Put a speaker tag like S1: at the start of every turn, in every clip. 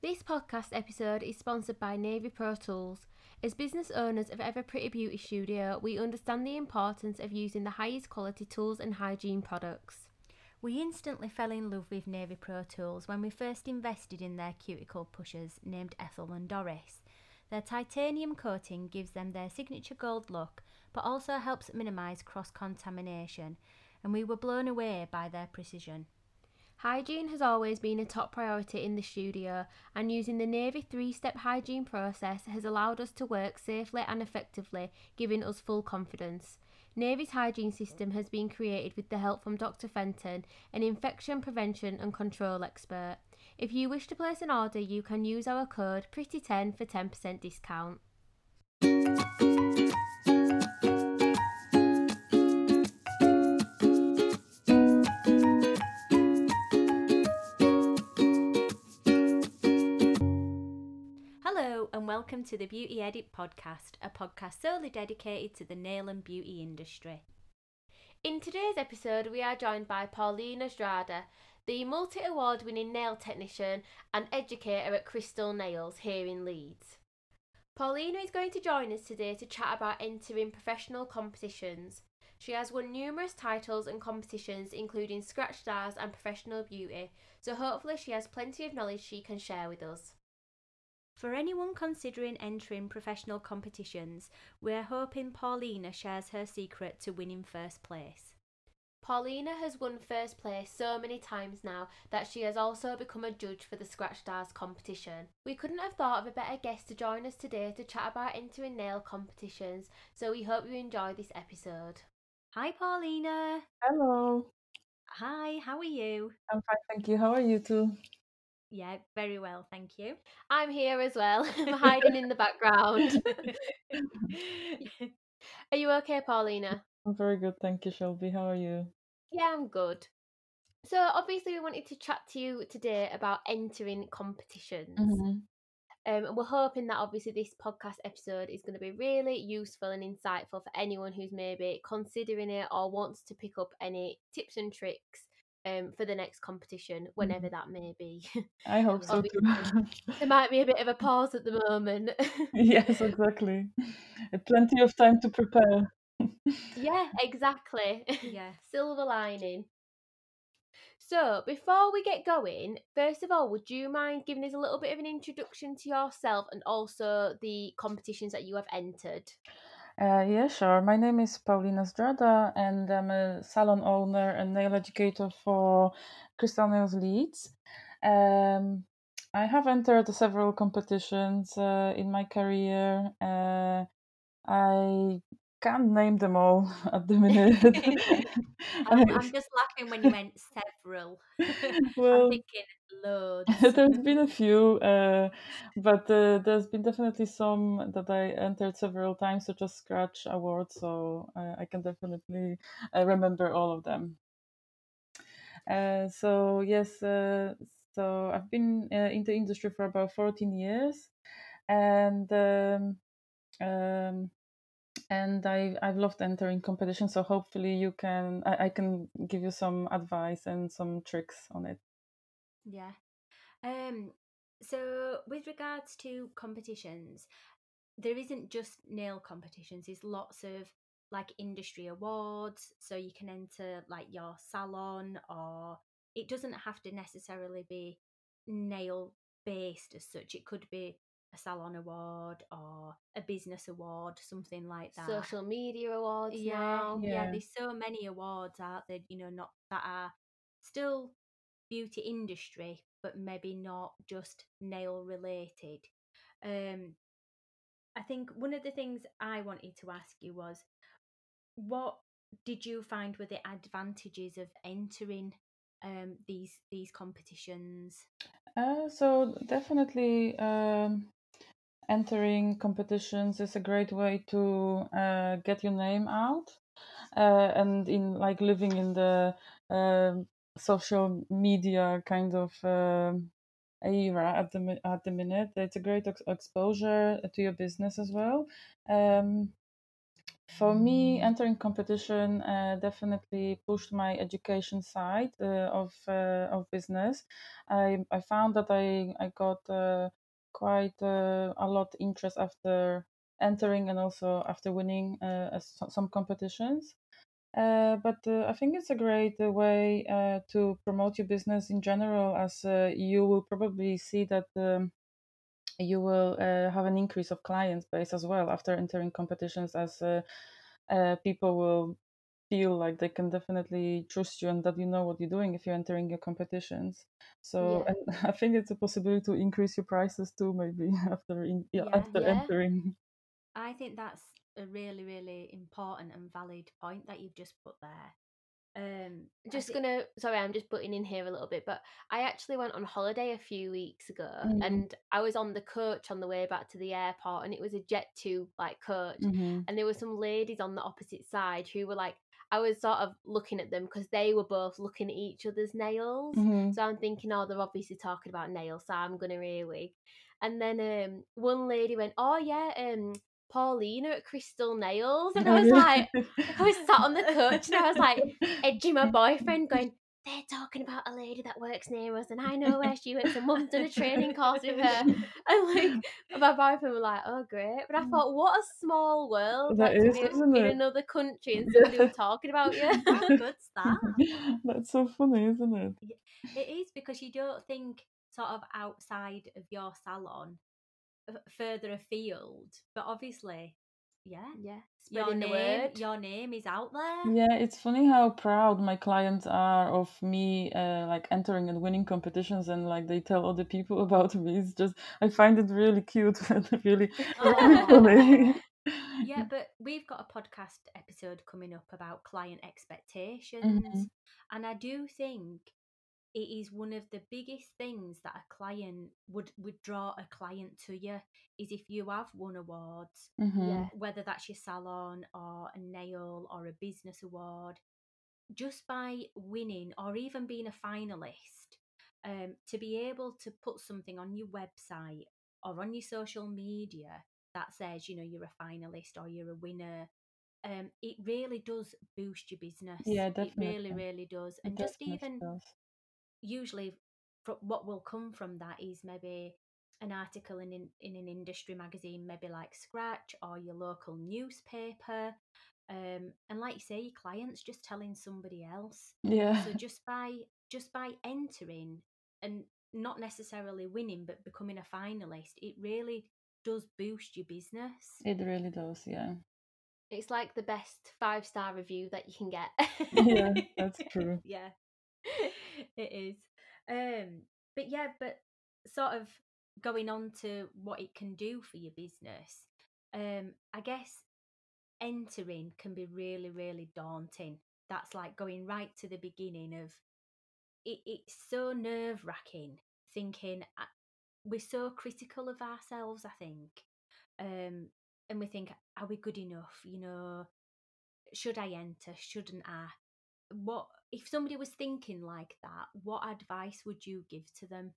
S1: This podcast episode is sponsored by Navy Pro Tools. As business owners of Ever Pretty Beauty Studio, we understand the importance of using the highest quality tools and hygiene products.
S2: We instantly fell in love with Navy Pro Tools when we first invested in their cuticle pushers named Ethel and Doris. Their titanium coating gives them their signature gold look, but also helps minimise cross contamination, and we were blown away by their precision.
S1: Hygiene has always been a top priority in the studio, and using the Navy three step hygiene process has allowed us to work safely and effectively, giving us full confidence. Navy's hygiene system has been created with the help from Dr. Fenton, an infection prevention and control expert. If you wish to place an order, you can use our code PRETTY10 for 10% discount.
S2: Welcome to the Beauty Edit podcast, a podcast solely dedicated to the nail and beauty industry.
S1: In today's episode, we are joined by Paulina Zdrada, the multi award winning nail technician and educator at Crystal Nails here in Leeds. Paulina is going to join us today to chat about entering professional competitions. She has won numerous titles and competitions, including Scratch Stars and Professional Beauty, so hopefully she has plenty of knowledge she can share with us.
S2: For anyone considering entering professional competitions, we're hoping Paulina shares her secret to winning first place.
S1: Paulina has won first place so many times now that she has also become a judge for the Scratch Stars competition. We couldn't have thought of a better guest to join us today to chat about entering nail competitions, so we hope you enjoy this episode.
S2: Hi, Paulina.
S3: Hello.
S2: Hi, how are you?
S3: I'm fine, thank you. How are you too?
S2: Yeah, very well, thank you.
S1: I'm here as well. I'm hiding in the background. Are you okay, Paulina?
S3: I'm very good, thank you, Shelby. How are you?
S1: Yeah, I'm good. So, obviously, we wanted to chat to you today about entering competitions.
S3: Mhm.
S1: Um, and we're hoping that obviously this podcast episode is going to be really useful and insightful for anyone who's maybe considering it or wants to pick up any tips and tricks um, for the next competition, whenever that may be.
S3: I hope so too.
S1: there might be a bit of a pause at the moment.
S3: yes, exactly. Plenty of time to prepare.
S1: yeah, exactly.
S2: Yeah.
S1: Silver lining. So, before we get going, first of all, would you mind giving us a little bit of an introduction to yourself and also the competitions that you have entered?
S3: Uh, yeah, sure. My name is Paulina Zdrada, and I'm a salon owner and nail educator for Crystal Nails Leeds. Um, I have entered several competitions uh, in my career. Uh, I can't name them all at the minute.
S2: I'm, I'm just laughing when you went several.
S3: Well,
S2: I'm thinking loads.
S3: there's been a few, uh, but uh, there's been definitely some that I entered several times, such as Scratch Awards, so uh, I can definitely uh, remember all of them. Uh, so yes, uh, so I've been uh, in the industry for about 14 years, and um, um, and I I've loved entering competitions. So hopefully you can I, I can give you some advice and some tricks on it.
S2: Yeah. Um. So, with regards to competitions, there isn't just nail competitions. There's lots of like industry awards. So you can enter like your salon, or it doesn't have to necessarily be nail based as such. It could be a salon award or a business award, something like that.
S1: Social media awards
S2: Yeah,
S1: now.
S2: yeah,
S3: Yeah.
S2: There's so many awards out there, you know, not that are still beauty industry, but maybe not just nail related. Um, I think one of the things I wanted to ask you was, what did you find were the advantages of entering um these these competitions?
S3: Uh, so definitely um, entering competitions is a great way to uh, get your name out uh, and in like living in the um social media kind of um era at the at the minute it's a great ex- exposure to your business as well um, for me, entering competition uh, definitely pushed my education side uh, of uh, of business. I I found that I I got uh, quite uh, a lot interest after entering and also after winning uh, some competitions. Uh, but uh, I think it's a great uh, way uh, to promote your business in general, as you will probably see that um, you will have an increase of client base as well after entering competitions, as people will feel like they can definitely trust you and that you know what you're doing if you're entering your competitions. So,
S1: Yeah.
S3: I think it's a possibility to increase your prices too, maybe after in, yeah,
S2: Yeah.
S3: after entering.
S2: I think that's a really, really important and valid point that you've just put there. Um,
S1: Just
S2: thi-
S1: gonna, sorry, I'm just butting in here a little bit, but I actually went on holiday a few weeks ago
S3: Mhm.
S1: and I was on the coach on the way back to the airport and it was a Jet2 like coach.
S3: hmm
S1: And there were some ladies on the opposite side who were like, I was sort of looking at them because they were both looking at each other's nails.
S3: hmm
S1: So I'm thinking, oh, they're obviously talking about nails, so I'm gonna really. And then um, one lady went, oh yeah, um, Paulina at Crystal Nails, and I was like, I was sat on the couch and I was like edging my boyfriend, going, they're talking about a lady that works near us, and I know where she works, and mum's done a training course with her. And like my boyfriend was like, "Oh, great!" But I mm. thought, what a small world,
S3: That
S1: like to
S3: is,
S1: be
S3: isn't
S1: in
S3: it?
S1: another country and somebody was talking about you.
S2: How good's that?
S3: That's so funny, isn't it?
S2: It is because you don't think sort of outside of your salon, further afield. But obviously, yeah,
S1: yeah,
S2: your
S1: spreading the
S2: name,
S1: word.
S2: your name is out there.
S3: Yeah, it's funny how proud my clients are of me, uh, like entering and winning competitions, and like they tell other people about me. It's just I find it really cute and really, really funny.
S2: Yeah, but we've got a podcast episode coming up about client expectations.
S3: Mhm.
S2: And I do think it is one of the biggest things that a client would would draw a client to you is if you have won awards,
S3: Mhm.
S1: Yeah,
S2: whether that's your salon or a nail or a business award, just by winning or even being a finalist, um, to be able to put something on your website or on your social media that says, you know, you're a finalist or you're a winner, um, it really does boost your business.
S3: Yeah,
S2: It really, really does.
S3: It
S2: And just even
S3: does.
S2: Usually what will come from that is maybe an article in, in in an industry magazine maybe like scratch or your local newspaper um and like you say your clients just telling somebody else
S3: Yeah,
S2: so just by just by entering and not necessarily winning but becoming a finalist it really does boost your business
S3: it really does. Yeah,
S1: it's like the best five star review that you can get.
S3: yeah, that's true.
S2: yeah it is. Um but yeah but sort of going on to what it can do for your business um i guess entering can be really really daunting. That's like going right to the beginning of it, it's so nerve wracking thinking uh, we're so critical of ourselves i think. Um and we think are we good enough? You know should i enter? Shouldn't i what if somebody was thinking like that what advice would you give to them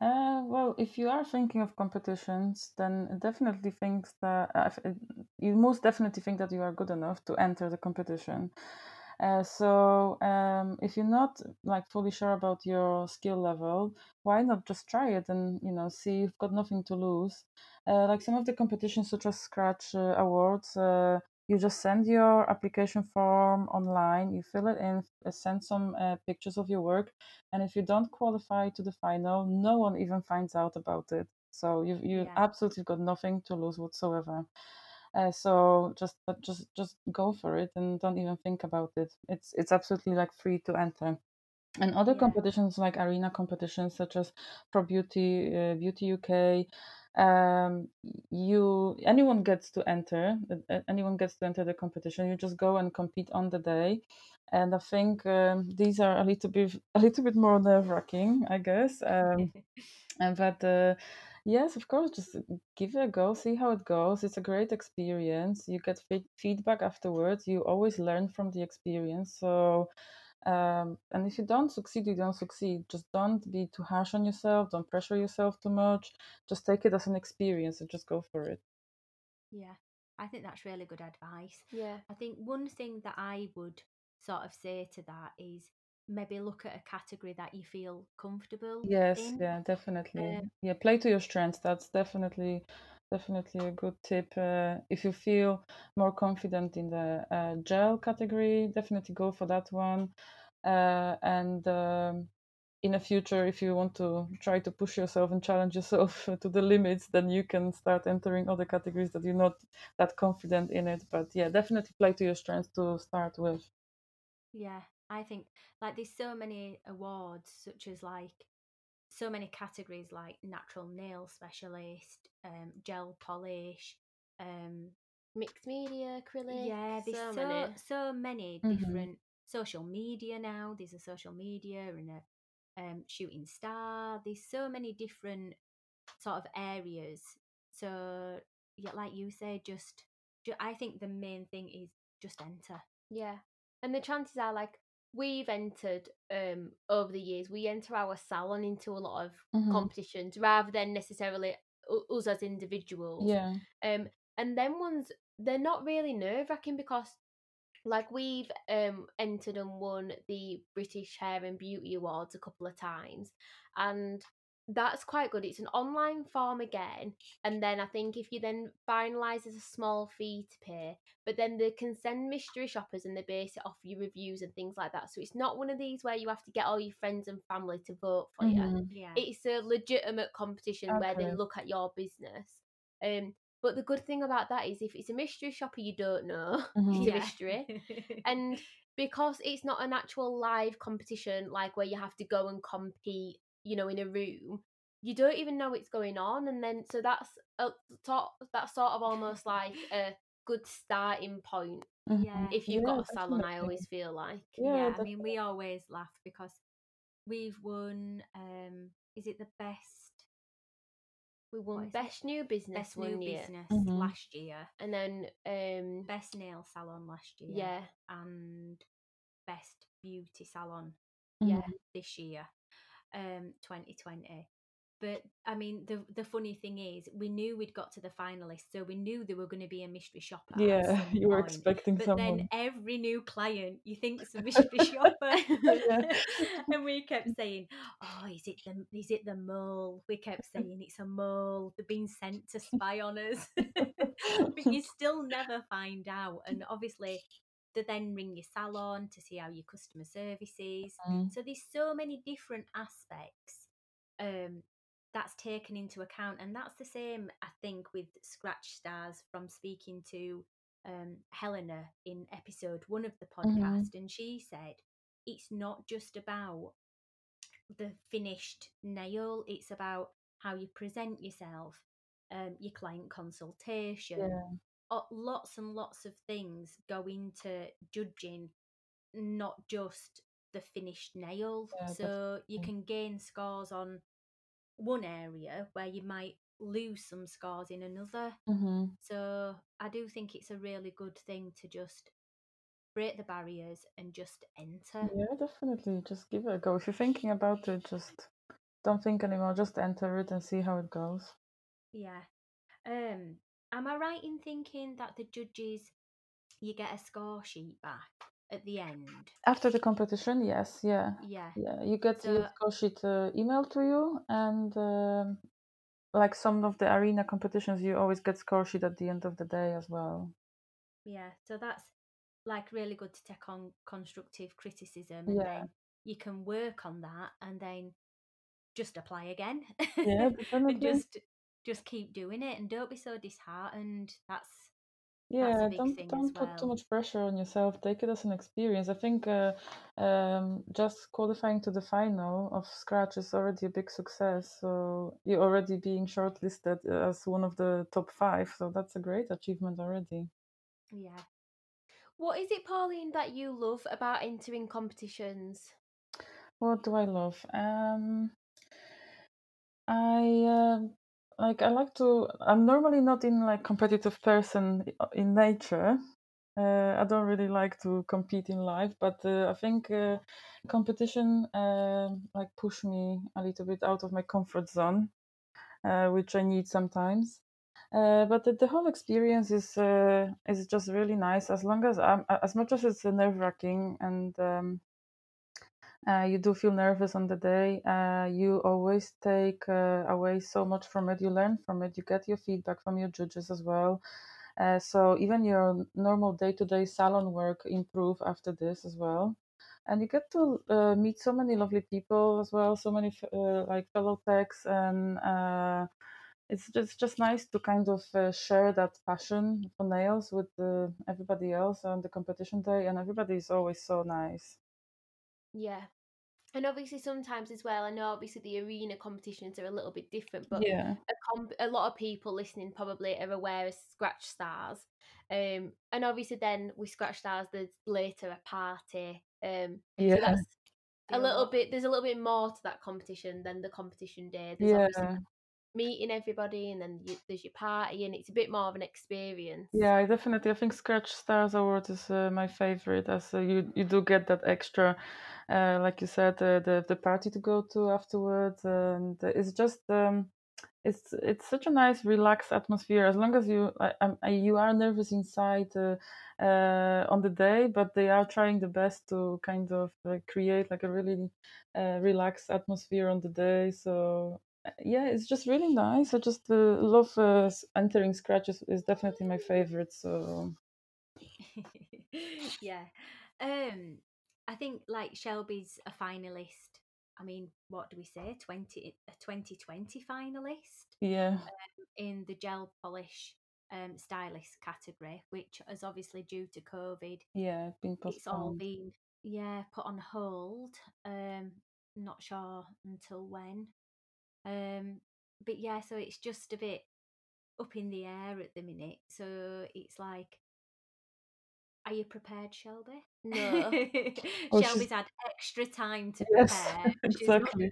S3: Uh, well, if you are thinking of competitions, then definitely think that uh, you most definitely think that you are good enough to enter the competition. Uh, so um, if you're not like fully sure about your skill level, why not just try it and you know see you've got nothing to lose. Uh, like some of the competitions, such as Scratch uh, Awards, uh, you just send your application form online, you fill it in, uh, send some uh, pictures of your work, and if you don't qualify to the final, no one even finds out about it. So you you
S2: Yeah.
S3: absolutely got nothing to lose whatsoever. Uh, so just just just go for it and don't even think about it. It's it's absolutely like free to enter. And other
S2: Yeah.
S3: competitions like arena competitions such as Pro Beauty, uh, Beauty UK, um, you anyone gets to enter. uh, Anyone gets to enter the competition. You just go and compete on the day. And I think um, these are a little bit a little bit more nerve wracking, I guess. Um, and but uh, yes, of course, just give it a go, see how it goes. It's a great experience. You get fe- feedback afterwards. You always learn from the experience. So, um, and if you don't succeed, you don't succeed. Just don't be too harsh on yourself. Don't pressure yourself too much. Just take it as an experience and just go for it.
S2: yeah I think that's really good advice.
S1: Yeah.
S2: I think one thing that I would sort of say to that is maybe look at a category that you feel comfortable
S3: Yes,
S2: in.
S3: yeah, definitely.
S2: Um,
S3: Yeah, play to your strengths. That's definitely definitely a good tip. Uh, if you feel more confident in the uh, gel category, definitely go for that one. Uh, and um, in the future, if you want to try to push yourself and challenge yourself to the limits, then you can start entering other categories that you're not that confident in it. But yeah, definitely play to your strengths to start with.
S2: Yeah, I think like there's so many awards, such as like so many categories like natural nail specialist, um, gel polish, um,
S1: Mixed media, acrylic.
S2: yeah, there's
S1: so,
S2: so
S1: many.
S2: so many
S3: Mhm.
S2: different social media now. There's a social media and a um, shooting star. There's so many different sort of areas. So yeah, like you say, just, ju- I think the main thing is just enter.
S1: Yeah. And the chances are like we've entered um over the years, we enter our salon into a lot of
S3: Mhm.
S1: competitions rather than necessarily us as individuals.
S3: Yeah.
S1: Um and then ones they're not really nerve wracking because like we've um entered and won the British Hair and Beauty Awards a couple of times and that's quite good. It's an online form again, and then I think if you then finalise there's a small fee to pay, but then they can send mystery shoppers and they base it off your reviews and things like that. So it's not one of these where you have to get all your friends and family to vote for you
S3: Mhm.
S2: Yeah.
S1: it's a legitimate competition where they look at your business. Um, but the good thing about that is if it's a mystery shopper you don't know,
S3: Mhm.
S1: it's a mystery. And because it's not an actual live competition, like where you have to go and compete, you know, in a room, you don't even know what's going on. And then so that's a sort that's sort of almost like a good starting point.
S2: Yeah.
S1: if you've
S3: Yeah,
S1: got a salon. I always feel like
S3: Yeah,
S2: yeah, I mean, we always laugh because we've won. Um, is it the best
S1: we won
S2: is it?
S1: best new business
S2: best new
S1: year,
S2: business
S3: Mhm.
S2: last year,
S1: and then um
S2: best nail salon last year,
S1: yeah
S2: and best beauty salon
S1: yeah
S3: Mhm.
S2: this year, um, 2020. But I mean, the the funny thing is, we knew we'd got to the finalists, so we knew there were going to be a mystery shopper.
S3: Yeah, you were
S2: point.
S3: expecting
S2: But
S3: someone.
S2: then every new client, you think it's a mystery shopper, and we kept saying, "Oh, is it the is it the mole?" We kept saying it's a mole. They're being sent to spy on us, but you still never find out. And obviously, they then ring your salon to see how your customer service is.
S3: Mm.
S2: So there's so many different aspects um, that's taken into account, and that's the same, I think, with Scratch Stars. From speaking to um, Helena in episode one of the podcast, and she said it's not just about the finished nail; it's about how you present yourself, um, your client consultation.
S3: Yeah.
S2: Lots and lots of things go into judging, not just the finished nail.
S3: Yeah,
S2: so you can gain scores on one area where you might lose some scores in another.
S3: Mhm.
S2: So I do think it's a really good thing to just break the barriers and just enter.
S3: Yeah, definitely. Just give it a go. If you're thinking about it, just don't think anymore. Just enter it and see how it goes.
S2: Yeah. Um, am I right in thinking that the judges you get a score sheet back at the end?
S3: After the competition, yes, yeah,
S2: Yeah.
S3: yeah. You get
S2: So-
S3: your score sheet uh, emailed to you, and um, like some of the arena competitions, you always get score sheet at the end of the day as well.
S2: Yeah. So that's like really good to take on constructive criticism and
S3: Yeah.
S2: then you can work on that and then just apply again.
S3: Yeah,
S2: and just just keep doing it and don't be so disheartened. That's
S3: Yeah, don't don't put too much pressure on yourself. Take it as an experience. I think uh, um, just qualifying to the final of Scratch is already a big success. So you're already being shortlisted as one of the top five. So that's a great achievement already.
S2: yeah.
S1: What is it, Pauline, that you love about entering competitions?
S3: What do I love? Um, I um like I like to. I'm normally not in like competitive person in nature. Uh, I don't really like to compete in life, but uh, I think uh, competition um like push me a little bit out of my comfort zone, uh, which I need sometimes. Uh, but the, the whole experience is uh, is just really nice. As long as um, as much as it's nerve wracking and um, uh, you do feel nervous on the day, uh, you always take uh, away so much from it. You learn from it. You get your feedback from your judges as well. Uh, so even your normal day-to-day salon work improve after this as well and you get to uh, meet so many lovely people as well so many uh, like fellow techs and uh, it's just just nice to kind of uh, share that passion for nails with everybody else on the competition day and everybody is always so nice
S1: yeah. And obviously sometimes as well i know obviously the arena competitions are a little bit different but
S3: yeah.
S1: a, comp- a lot of people listening probably are aware of scratch stars um and obviously then with scratch stars there's later a party um
S3: yeah.
S1: so that's a little bit there's a little bit more to that competition than the competition day. There's
S3: yeah.
S1: obviously meeting everybody and then you, there's your party and it's a bit more of an experience.
S3: Yeah definitely. I think scratch stars award is uh, my favorite as uh, you you do get that extra uh, like you said uh, the the party to go to afterwards and it's just um, it's it's such a nice relaxed atmosphere as long as you I, I, you are nervous inside uh, uh, on the day but they are trying the best to kind of uh, create like a really relaxed atmosphere on the day so yeah, it's just really nice. I just uh, love uh, entering scratches is definitely my favorite. So
S2: yeah, um, I think like Shelby's a finalist. I mean, what do we say? Twenty a twenty twenty finalist.
S3: Yeah.
S2: Um, in the gel polish um, stylist category, which is obviously due to COVID.
S3: Yeah, been postponed.
S2: It's all been yeah put on hold. Um, not sure until when. Um, but yeah, so it's just a bit up in the air at the minute. So it's like, are you prepared, Shelby?
S1: No.
S2: oh, Shelby's had extra time to
S3: yes,
S2: prepare.
S3: Exactly.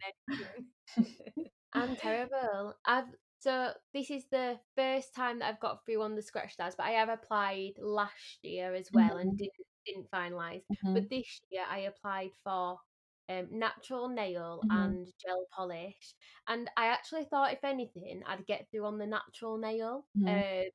S1: I'm terrible. I've so this is the first time that I've got through on the scratch stars, but I have applied last year as well mm-hmm. and didn't didn't finalize. Mm-hmm. But this year I applied for um, natural nail mm-hmm. and gel polish. And I actually thought, if anything, I'd get through on the natural nail. Uh,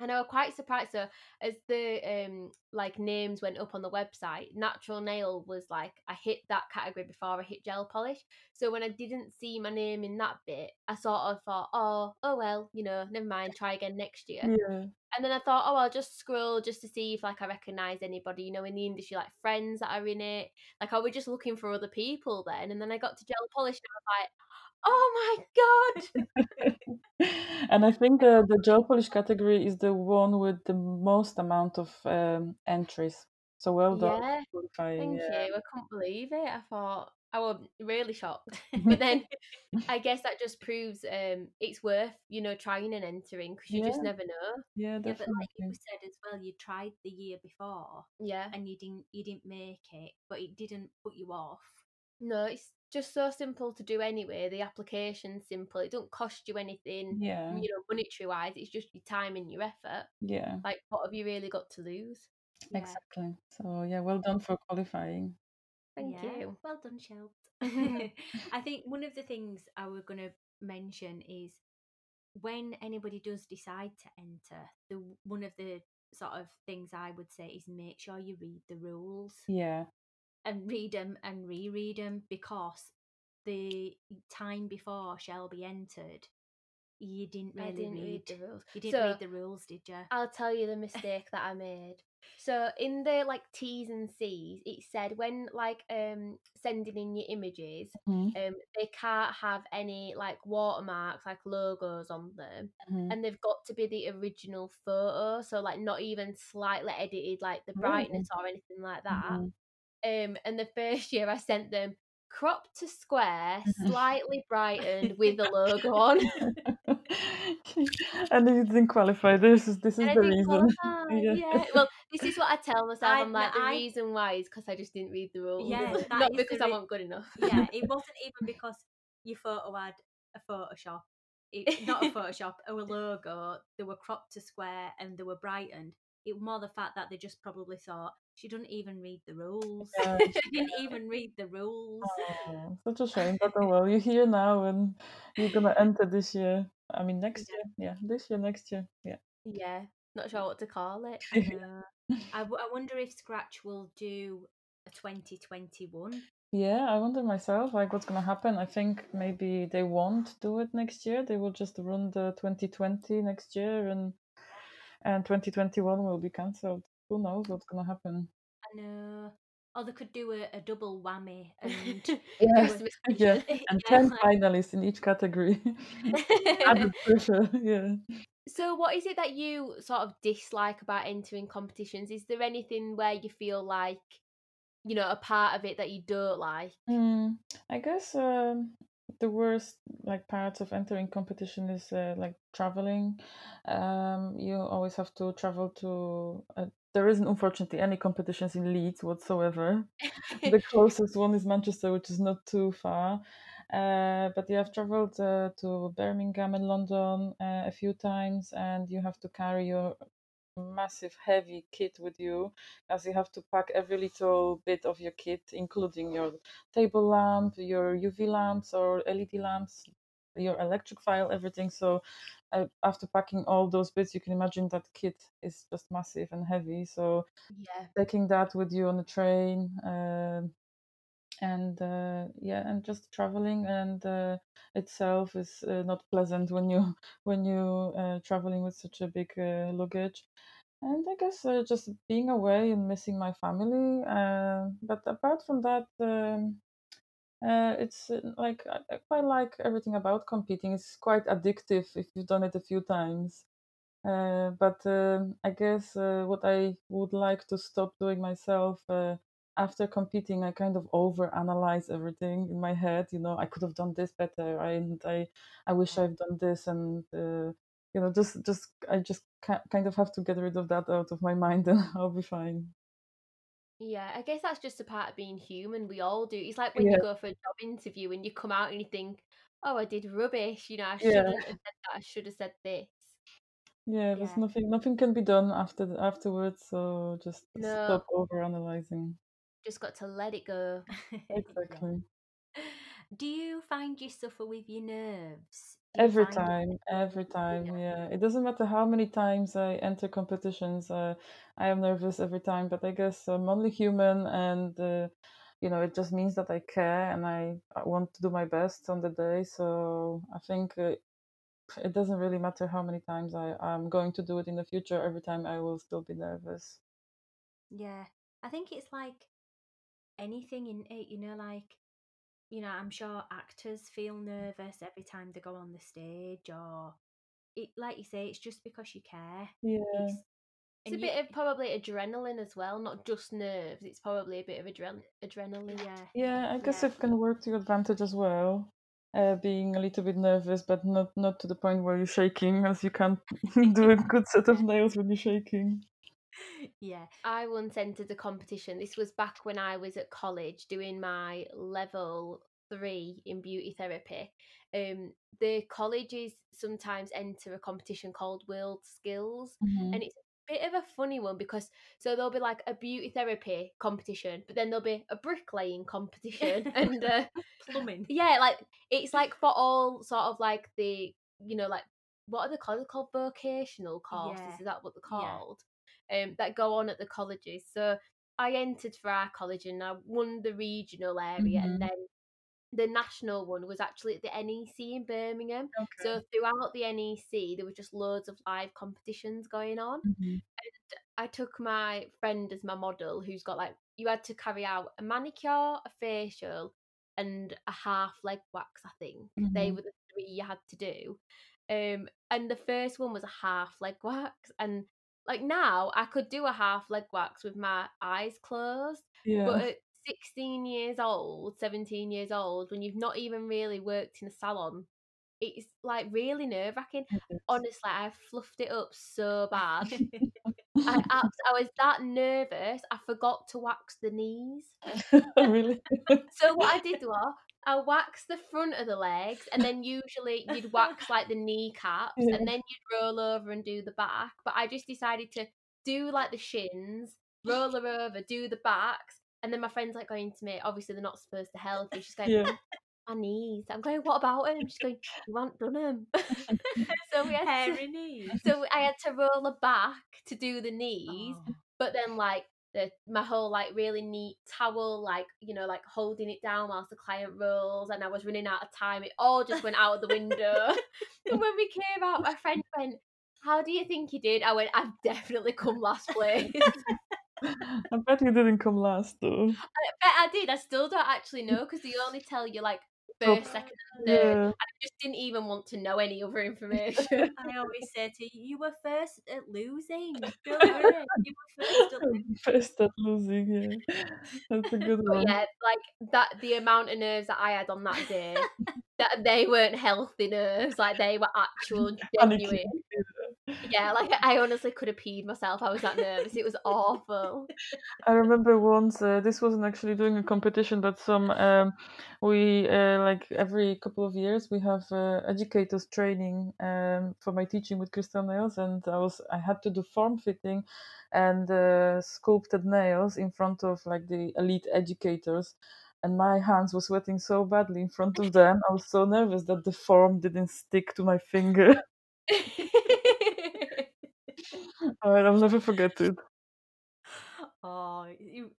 S1: and I was quite surprised. So as the um like names went up on the website, natural nail was like I hit that category before I hit gel polish. So when I didn't see my name in that bit, I sort of thought, oh, oh well, you know, never mind, try again next year.
S3: Yeah.
S1: And then I thought, oh, I'll just scroll just to see if like I recognise anybody, you know, in the industry, like friends that are in it. Like I was just looking for other people then. And then I got to gel polish and I was like, oh my
S3: god. and I think the, the gel polish category is the one with the most amount of um, entries. So well done.
S1: Yeah, thank yeah. you. I can't believe it. I thought, I was really shocked. but then I guess that just proves um, it's worth, you know, trying and entering because you
S3: yeah.
S1: just never know.
S3: Yeah, definitely.
S2: Yeah, but like you said as well, you tried the year before.
S1: Yeah.
S2: And you didn't you didn't make it, but it didn't put you off.
S1: No, it's just so simple to do anyway. The application's simple. It don't cost you anything.
S3: Yeah.
S1: You know, monetary wise, it's just your time and your effort.
S3: Yeah.
S1: Like what have you really got to lose?
S3: Yeah. Exactly. So yeah, well done for qualifying.
S1: Thank
S2: yeah.
S1: you.
S2: Well done, Shel. I think one of the things I was going to mention is when anybody does decide to enter, the one of the sort of things I would say is make sure you read the rules.
S3: Yeah.
S2: And read them and reread them because the time before Shelby entered, you didn't really
S1: didn't
S2: read,
S1: read, the rules.
S2: You didn't
S1: so,
S2: read the rules, did you?
S1: I'll tell you the mistake that I made. So in the like T's and C's, it said when like um sending in your images,
S3: mm-hmm.
S1: um they can't have any like watermarks, like logos on them,
S3: mm-hmm.
S1: and they've got to be the original photo. So like not even slightly edited, like the brightness or anything like that.
S3: Mm-hmm.
S1: Um, and the first year I sent them cropped to square, slightly brightened with a logo on.
S3: and you didn't qualify. This is this is the reason.
S1: yeah. yeah. Well, this is what I tell myself. I, am like the I, reason why is because I just didn't read the rules.
S2: Yeah,
S1: not because I wasn't good enough.
S2: yeah, it wasn't even because your photo had a Photoshop. It, not a Photoshop, a logo. They were cropped to square and they were brightened. It was more the fact that they just probably thought she didn't even read the rules.
S3: Yeah,
S2: she didn't even read the rules.
S3: Oh, such a shame, but oh well, you're here now and you're gonna enter this year. I mean, next
S2: Yeah.
S3: year. Yeah, this year, next year. Yeah.
S1: Yeah, not sure what to call it.
S2: I know. Uh, I, w- I wonder if Scratch will do a 2021.
S3: Yeah, I wonder myself, like, what's gonna happen. I think maybe they won't do it next year. They will just run the 2020 next year, and and 2021 will be cancelled. Who knows what's gonna happen?
S2: I know. Or they could do a, a double whammy and
S1: Christmas
S3: yeah, and
S2: Yeah,
S3: 10
S2: like-
S3: finalists in each category. Added pressure. Yeah.
S1: so, what is it that you sort of dislike about entering competitions? Is there anything where you feel like, you know, a part of it that you don't like?
S3: Mm, I guess um, the worst like parts of entering competition is uh, like traveling. Um, you always have to travel to. Uh, there isn't unfortunately any competitions in Leeds whatsoever. the closest one is Manchester, which is not too far. Uh, but you have traveled uh, to Birmingham and London uh, a few times, and you have to carry your massive heavy kit with you as you have to pack every little bit of your kit including your table lamp your uv lamps or led lamps your electric file everything. So uh, after packing all those bits you can imagine that kit is just massive and heavy. So
S1: yeah.
S3: taking that with you on the train um and uh, yeah and just traveling and uh, itself is uh, not pleasant when you when you uh, traveling with such a big uh, luggage. And i guess uh, just being away and missing my family uh, but apart from that um, uh, it's uh, like I, quite like everything about competing it's quite addictive if you've done it a few times uh, but um I guess uh, what I would like to stop doing myself uh, after competing, I kind of over analyze everything in my head. You know, I could have done this better. I and I, I wish I've done this, and uh, you know, just just I just ca- kind of have to get rid of that out of my mind, and I'll be fine.
S1: Yeah, I guess that's just a part of being human. We all do. It's like when
S3: Yeah.
S1: you go for a job interview and you come out and you think, "Oh, I did rubbish." You know, I
S3: Yeah.
S1: shouldn't have said that. I should have said this.
S3: Yeah, there's
S2: Yeah.
S3: nothing nothing can be done after the, afterwards. So just
S1: No.
S3: stop over analyzing.
S1: Just got to let it go.
S3: Exactly.
S2: Do you find you suffer with your nerves?
S3: Every
S2: find it
S3: time, every time,
S2: Yeah.
S3: yeah. It doesn't matter how many times I enter competitions, uh, I am nervous every time, but I guess I'm only human and, uh, you know, it just means that I care and I, I want to do my best on the day. So I think uh, it doesn't really matter how many times I'm going to do it in the future. Every time I will still be nervous.
S2: Yeah. I think it's like anything in it, you know, like, you know, I'm sure actors feel nervous every time they go on the stage, or it, like you say, it's just because you care.
S3: Yeah.
S2: It's,
S1: It's a
S2: you-
S1: bit of probably adrenaline as well, not just nerves. It's probably a bit of adren- adrenaline.
S2: yeah.
S3: Yeah, I guess
S2: Yeah.
S3: it can work to your advantage as well. Uh, being a little bit nervous, but not not to the point where you're shaking, as you can't do a good set of nails when you're shaking.
S2: Yeah.
S1: I once entered a competition. This was back when I was at college doing my level three in beauty therapy. Um, the colleges sometimes enter a competition called World Skills,
S3: Mhm.
S1: and it's a bit of a funny one because so there'll be like a beauty therapy competition, but then there'll be a bricklaying competition, and uh,
S2: Plumbing.
S1: yeah, like it's like for all sort of like the you know like what are they called? They're called vocational courses.
S2: Yeah.
S1: Is that what they're called? Um, that go on at the colleges. So I entered for our college and I won the regional area,
S3: Mhm.
S1: and then the national one was actually at the NEC in Birmingham.
S3: Okay.
S1: So throughout the NEC, there were just loads of live competitions going on.
S3: Mhm.
S1: I took my friend as my model, who's got like you had to carry out a manicure, a facial, and a half leg wax. I think they
S3: Mhm.
S1: were the three you had to do. Um, and the first one was a half leg wax, and like now I could do a half leg wax with my eyes closed,
S3: Yeah.
S1: but at 16 years old, 17 years old, when you've not even really worked in a salon, it's like really nerve wracking. Honestly, I fluffed it up so bad. I, I was that nervous, I forgot to wax the knees.
S3: really?
S1: So what I did was I waxed the front of the legs, and then usually you'd wax like the kneecaps, and mm-hmm. then you'd roll over and do the back. But I just decided to do like the shins, roll her over, do the backs, and then my friend's like going to me. Obviously, they're not supposed to help you. She's going,
S3: Yeah.
S1: Oh, my knees. I'm going, what about him? She's going, you haven't done them. so we had to,
S2: Hairy knees.
S1: so I had to roll her back to do the knees,
S2: Oh.
S1: but then like the my whole like really neat towel, like you know, like holding it down whilst the client rolls, and I was running out of time. It all just went out of the window. and when we came out, my friend went. How do you think you did? I went, I've definitely come last place.
S3: I bet you didn't come last though.
S1: I bet I did. I still don't actually know because they only tell you like first, second, and third.
S3: Yeah.
S1: I just didn't even want to know any other information.
S2: I always say to you, you were first at losing. Don't worry, you were first at losing.
S3: First at losing, yeah. That's a good
S1: but
S3: one.
S1: yeah, like that, the amount of nerves that I had on that day, that they weren't healthy nerves. Like they were actual genuine. Yeah, like I honestly could have peed myself. I was that nervous. It was awful.
S3: I remember once uh, this wasn't actually doing a competition, but some um, we uh, like every couple of years we have uh, educators training um, for my teaching with crystal nails, and I was I had to do form fitting and uh, sculpted nails in front of like the elite educators. And my hands were sweating so badly in front of them. I was so nervous that the form didn't stick to my finger. I'll never forget it.
S2: Oh,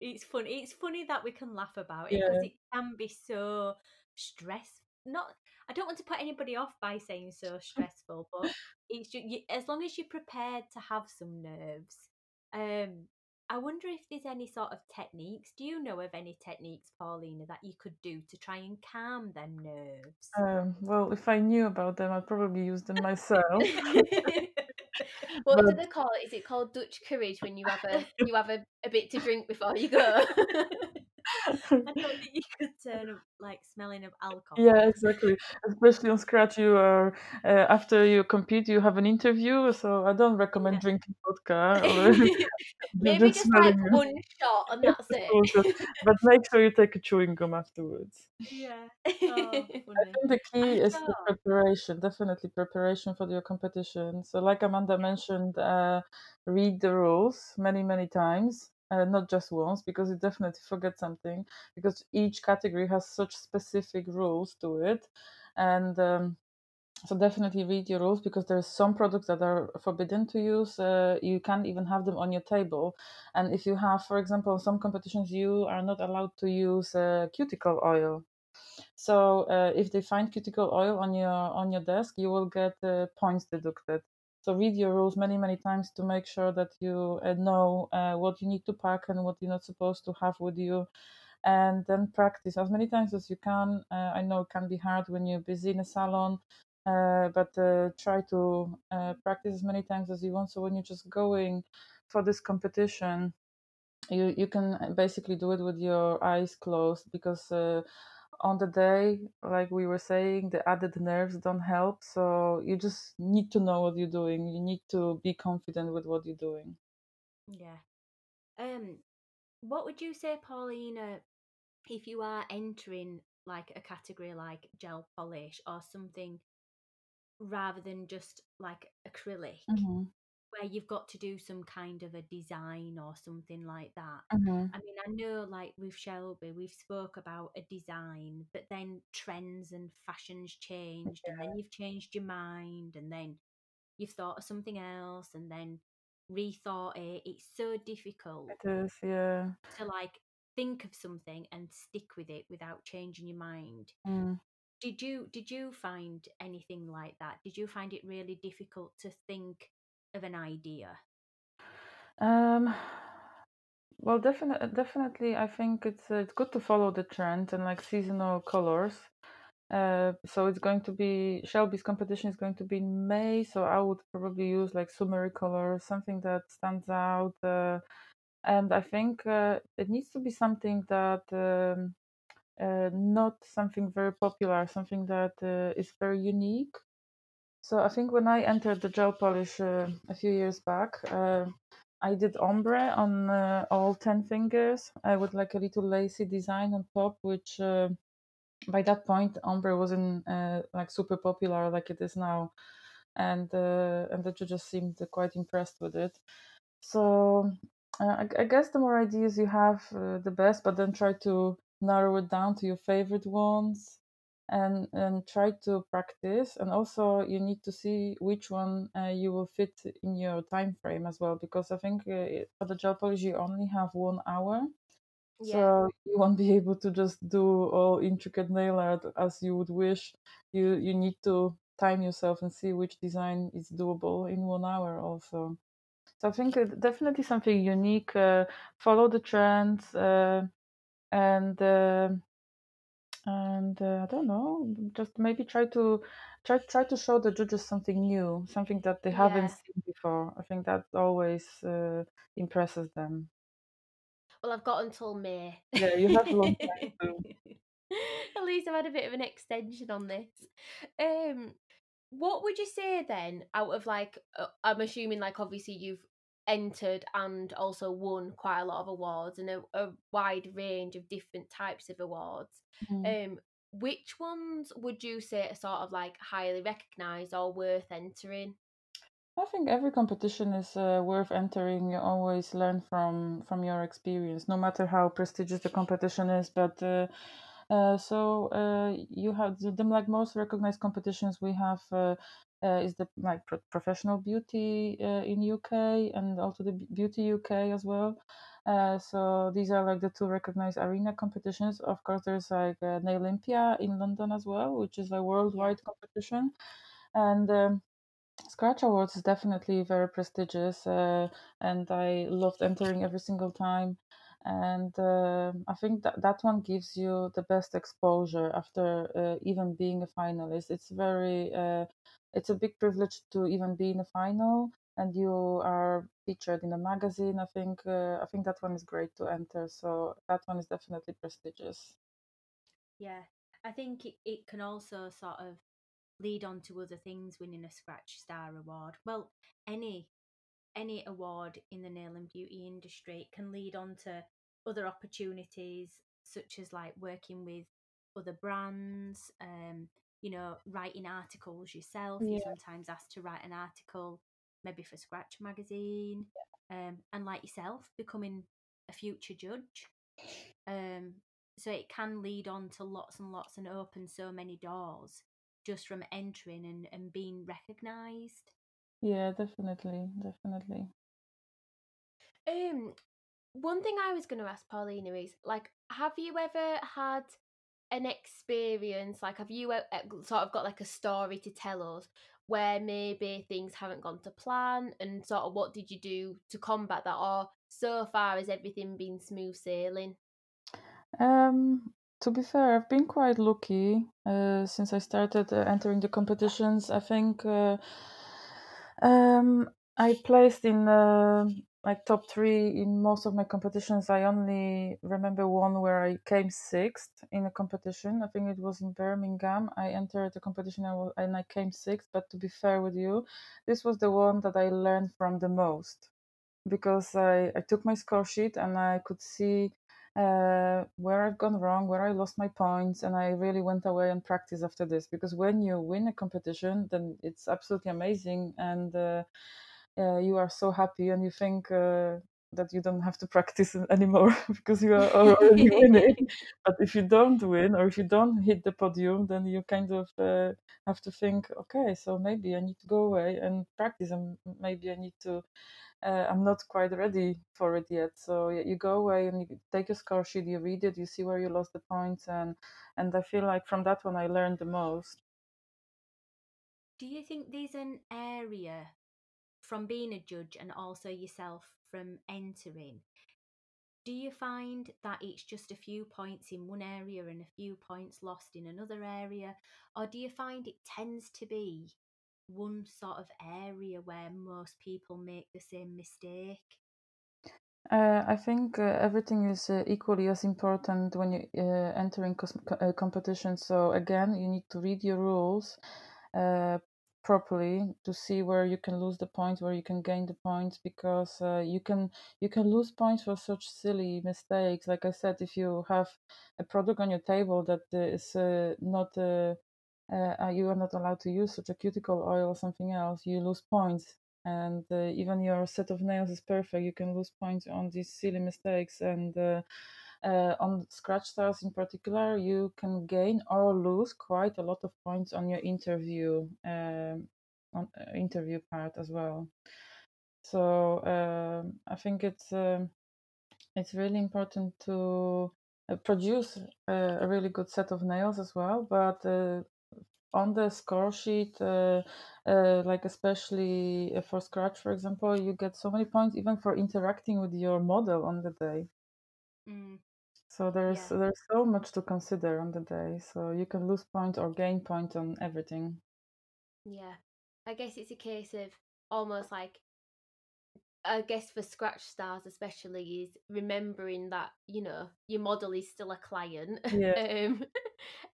S2: it's funny. It's funny that we can laugh about it because
S3: Yeah.
S2: it can be so stress. Not, I don't want to put anybody off by saying so stressful, but it's just, you, as long as you're prepared to have some nerves. Um, I wonder if there's any sort of techniques. Do you know of any techniques, Paulina, that you could do to try and calm them nerves?
S3: Um, well, if I knew about them, I'd probably use them myself.
S1: what do they call it? Is it called Dutch courage when you have a you have a, a bit to drink before you go?
S2: I don't think you could turn up like smelling of alcohol.
S3: Yeah, exactly. Especially on Scratch, you are uh, after you compete, you have an interview. So I don't recommend
S2: Yeah.
S3: drinking vodka. Or
S1: Maybe just like one shot and that's it.
S3: but make sure you take a chewing gum afterwards.
S2: Yeah. Oh,
S3: I think the key is the preparation, definitely preparation for your competition. So, like Amanda mentioned, uh, read the rules many, many times, uh, not just once, because you definitely forget something. Because each category has such specific rules to it, and um, so definitely read your rules because there's some products that are forbidden to use. Uh, you can't even have them on your table, and if you have, for example, some competitions, you are not allowed to use uh, cuticle oil. So uh, if they find cuticle oil on your on your desk, you will get uh, points deducted. So read your rules many many times to make sure that you uh, know uh, what you need to pack and what you're not supposed to have with you, and then practice as many times as you can. Uh, I know it can be hard when you're busy in a salon, uh, but uh, try to uh, practice as many times as you want. So when you're just going for this competition, you you can basically do it with your eyes closed because on the day like we were saying the added nerves don't help so you just need to know what you're doing. You need to be confident with what you're doing.
S2: Yeah. Um, what would you say, Paulina, if you are entering like a category like gel polish or something rather than just like acrylic, where you've got to do some kind of a design or something like that?
S3: Mhm.
S2: I mean, I know like with Shelby, we've spoke about a design, but then trends and fashions changed, and then you've changed your mind, and then you've thought of something else, and then rethought it. It's so difficult
S3: it is yeah
S2: to like think of something and stick with it without changing your mind.
S3: Mm.
S2: Did you did you find anything like that? Did you find it really difficult to think of an idea?
S3: Um, well, definitely, definitely, I think it's uh, it's good to follow the trend and like seasonal colors. Uh, so it's going to be Shelby's competition is going to be in May, so I would probably use like summery colors, something that stands out. Uh, and I think uh, it needs to be something that um, uh, not something very popular, something that uh, is very unique. So I think when I entered the gel polish uh, a few years back, uh, I did ombre on uh, all 10 fingers uh, with like a little lacy design on top, which uh, by that point ombre wasn't uh, like super popular like it is now, and and the judges seemed quite impressed with it. So I, I, guess the more ideas you have, the best. But then try to narrow it down to your favorite ones, and and try to practice. And also, you need to see which one uh, you will fit in your time frame as well. Because I think uh, for the job polish, you only have one hour. Yeah. So you won't be able to just do all intricate nail art as you would wish. You you need to time yourself and see which design is doable in one hour also. So I think definitely something unique. Uh, follow the trends uh, and uh, and uh, I don't know, just maybe try to try try to show the judges something new, something that they haven't
S1: Yeah.
S3: seen before. I think that always uh, impresses them.
S1: Well, I've got until May.
S3: Yeah, you have a long time to.
S1: At least I've had a bit of an extension on this. Um, what would you say then, out of like, uh, I'm assuming like obviously you've entered and also won quite a lot of awards and a, a wide range of different types of awards.
S3: Mm.
S1: Um, which ones would you say are sort of like highly recognised or worth entering?
S3: I think every competition is uh, worth entering. You always learn from from your experience, no matter how prestigious the competition is. But uh, uh, so uh, you have the, the like most recognized competitions we have uh, uh, is the like pro- professional beauty uh, in UK and also the beauty UK as well. Uh, so these are like the two recognized arena competitions. Of course, there's like uh, Nailympia in London as well, which is a worldwide competition, and um, Scratch Awards is definitely very prestigious, uh, and I loved entering every single time. And uh, I think that that one gives you the best exposure after uh, even being a finalist. It's very, uh, it's a big privilege to even be in a final, and you are featured in a magazine. I think, uh, I think that one is great to enter. So that one is definitely prestigious.
S2: Yeah, I think it, it can also sort of lead on to other things winning a scratch star award well any any award in the nail and beauty industry can lead on to other opportunities such as like working with other brands um you know writing articles yourself. Yeah. you're sometimes asked to write an article maybe for scratch magazine um and like yourself becoming a future judge. Um so it can lead on to lots and lots and open so many doors just from entering and, and being recognized
S3: yeah definitely definitely.
S1: Um one thing i was going to ask paulina is like have you ever had an experience like have you uh, sort of got like a story to tell us where maybe things haven't gone to plan and sort of what did you do to combat that or so far has everything been smooth sailing
S3: um to be fair, I've been quite lucky uh, since I started uh, entering the competitions. I think uh, um, I placed in uh, like top three in most of my competitions. I only remember one where I came sixth in a competition. I think it was in Birmingham. I entered the competition and I came sixth. But to be fair with you, this was the one that I learned from the most because I, I took my score sheet and I could see uh, where I've gone wrong, where I lost my points, and I really went away and practiced after this. Because when you win a competition, then it's absolutely amazing, and uh, uh, you are so happy, and you think uh, that you don't have to practice anymore because you are already winning. But if you don't win, or if you don't hit the podium, then you kind of uh, have to think, okay, so maybe I need to go away and practice, and maybe I need to uh, I'm not quite ready for it yet. So yeah, you go away and you take your score sheet, you read it, you see where you lost the points, and and I feel like from that one I learned the most.
S2: Do you think there's an area from being a judge and also yourself from entering? Do you find that it's just a few points in one area and a few points lost in another area? Or do you find it tends to be one sort of area where most people make the same mistake?
S3: Uh, I think uh, everything is uh, equally as important when you uh, entering cos- uh, competition. So again, you need to read your rules uh, properly to see where you can lose the points, where you can gain the points, because uh, you can you can lose points for such silly mistakes. Like I said, if you have a product on your table that is uh, not uh, uh, you are not allowed to use such a cuticle oil or something else, you lose points and uh, even your set of nails is perfect, you can lose points on these silly mistakes. And uh, on scratch stars in particular, you can gain or lose quite a lot of points on your interview um, on uh, interview part as well. So um, I think it's um, it's really important to uh, produce uh, a really good set of nails as well, but uh, on the score sheet, uh, uh, like especially uh, for Scratch, for example, you get so many points even for interacting with your model on the day.
S2: Mm.
S3: So there's
S2: Yeah.
S3: there's so much to consider on the day. So you can lose point or gain point on everything.
S1: Yeah. I guess it's a case of almost like I guess for scratch stars especially is remembering that, you know, your model is still a client.
S3: Yeah.
S1: um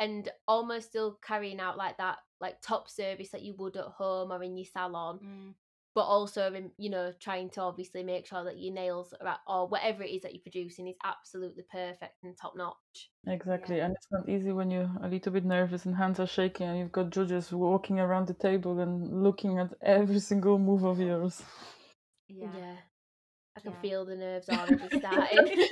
S1: and almost still carrying out like that like top service that you would at home or in your salon.
S2: Mm.
S1: But also, rem- you know, trying to obviously make sure that your nails are at, or whatever it is that you're producing is absolutely perfect and top notch.
S3: Exactly,
S2: Yeah.
S3: and it's not easy when you're a little bit nervous and hands are shaking and you've got judges walking around the table and looking at every single move of yours.
S2: Yeah.
S1: I can
S2: Yeah.
S1: feel the nerves already starting.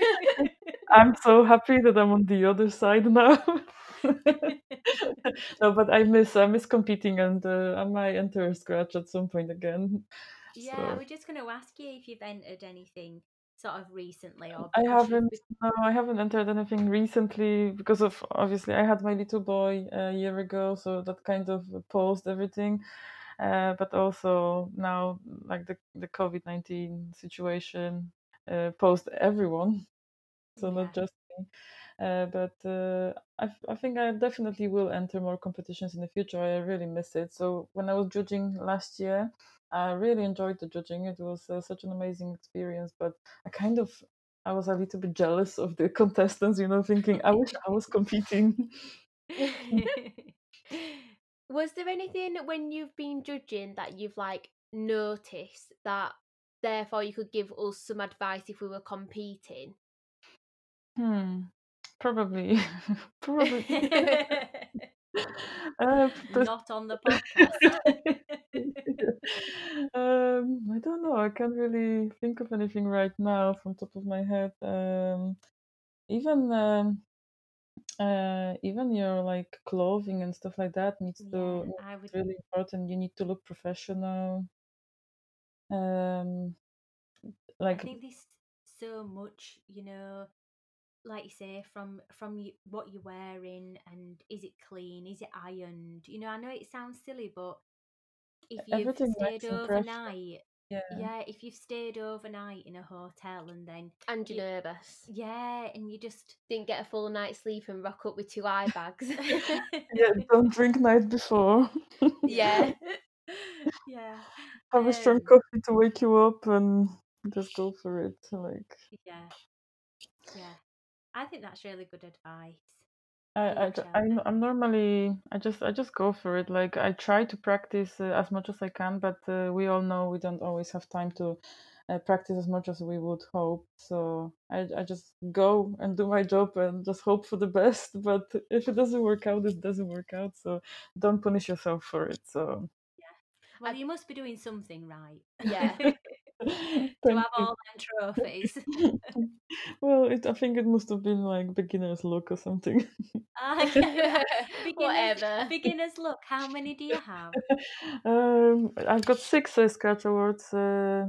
S3: I'm so happy that I'm on the other side now. no, but I miss I miss competing and uh, I might enter scratch at some point again.
S2: Yeah,
S3: So
S2: was just going to ask you if you've entered anything sort of recently or
S3: I haven't no, I haven't entered anything recently because of obviously I had my little boy a year ago, so that kind of paused everything. Uh, but also now, like the the COVID nineteen situation, uh, paused everyone. so
S2: yeah.
S3: not just me. Uh, but uh, I, I think I definitely will enter more competitions in the future. I really miss it. So when I was judging last year, I really enjoyed the judging. It was uh, such an amazing experience. But I kind of I was a little bit jealous of the contestants, you know, thinking I wish I was competing.
S1: Was there anything when you've been judging that you've like noticed that therefore you could give us some advice if we were competing?
S3: hmm, probably, probably. Uh, but-
S2: Not on the podcast.
S3: um, I don't know. I can't really think of anything right now from top of my head. Um, even um, uh, even your like clothing and stuff like that needs
S2: yeah,
S3: to
S2: I would
S3: it's really important. You need to look professional. Um, like I
S2: think there's so much, you know, like you say, from from you, what you're wearing, and is it clean? Is it ironed? You know, I know it sounds silly, but if you've
S3: everything
S2: stayed overnight,
S3: Yeah,
S2: yeah, if you've stayed overnight in a hotel and then
S1: And you're
S2: You-
S1: nervous.
S2: yeah, and you just
S1: Didn't get a full night's sleep and rock up with two eye bags.
S3: yeah. Don't drink night before.
S1: Yeah.
S2: yeah,
S3: Have a strong
S2: Um,
S3: coffee to wake you up and just go for it. Like
S2: yeah, yeah. I think that's really good advice.
S3: I, I,
S2: you,
S3: ju- I,
S2: Chelsea?
S3: n- I'm normally I just I just go for it. Like I try to practice uh, as much as I can, but uh, we all know we don't always have time to uh, practice as much as we would hope. So I I just go and do my job and just hope for the best. But if it doesn't work out, it doesn't work out. So don't punish yourself for it. So
S2: Yeah.
S1: Well,
S2: you must be doing something right.
S1: Yeah.
S2: to have all them trophies.
S3: well, it, I think it must have been like beginner's luck or something.
S2: Ah, yeah. beginners,
S1: Whatever.
S2: beginners, look, how many do you have?
S3: um, I've got six uh, Scratch Awards uh,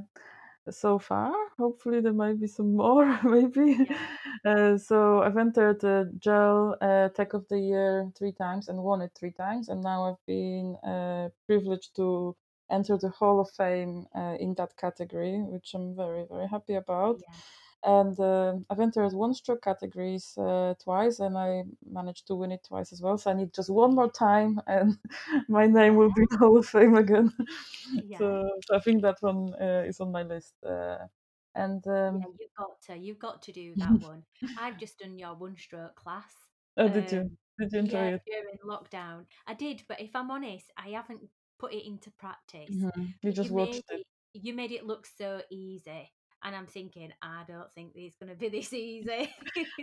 S3: so far. Hopefully, there might be some more, maybe.
S2: Yeah.
S3: Uh, so I've entered the Gel uh, Tech of the Year three times and won it three times, and now I've been uh, privileged to enter the Hall of Fame uh, in that category, which I'm very very happy about
S2: Yeah.
S3: and uh, I've entered one stroke categories uh, twice, and I managed to win it twice as well. So I need just one more time, and my name will be in the Hall of Fame again.
S2: Yeah.
S3: so, so I think that one uh, is on my list. Uh, and um,
S2: yeah, you've got to, you've got to do that one. I've just done your one stroke class.
S3: oh, did you
S2: um,
S3: did you enjoy
S2: yeah,
S3: it?
S2: during lockdown. I did, but if I'm honest, I haven't put it into practice.
S3: Mhm. You just
S2: you
S3: watched
S2: made
S3: it.
S2: You made it look so easy, and I'm thinking, I don't think it's going to be this easy.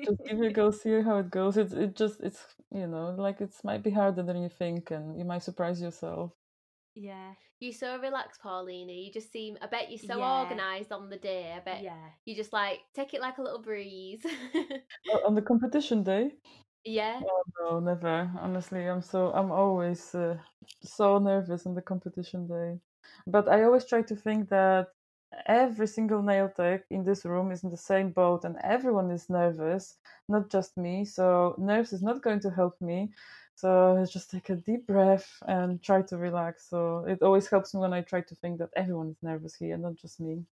S3: Just give it a go, see how it goes. It's it just it's you know like it's might be harder than you think, and you might surprise yourself.
S2: Yeah.
S1: You're so relaxed, Paulina. You just seem. I bet you're so
S2: Yeah.
S1: organised on the day. I bet
S2: Yeah.
S1: you just like take it like a little breeze.
S3: On the competition day?
S1: Yeah.
S3: Oh no, never. Honestly, I'm so I'm always uh, so nervous on the competition day. But I always try to think that every single nail tech in this room is in the same boat and everyone is nervous, not just me. So nerves is not going to help me. So just take a deep breath and try to relax. So it always helps me when I try to think that everyone is nervous here, and not just me.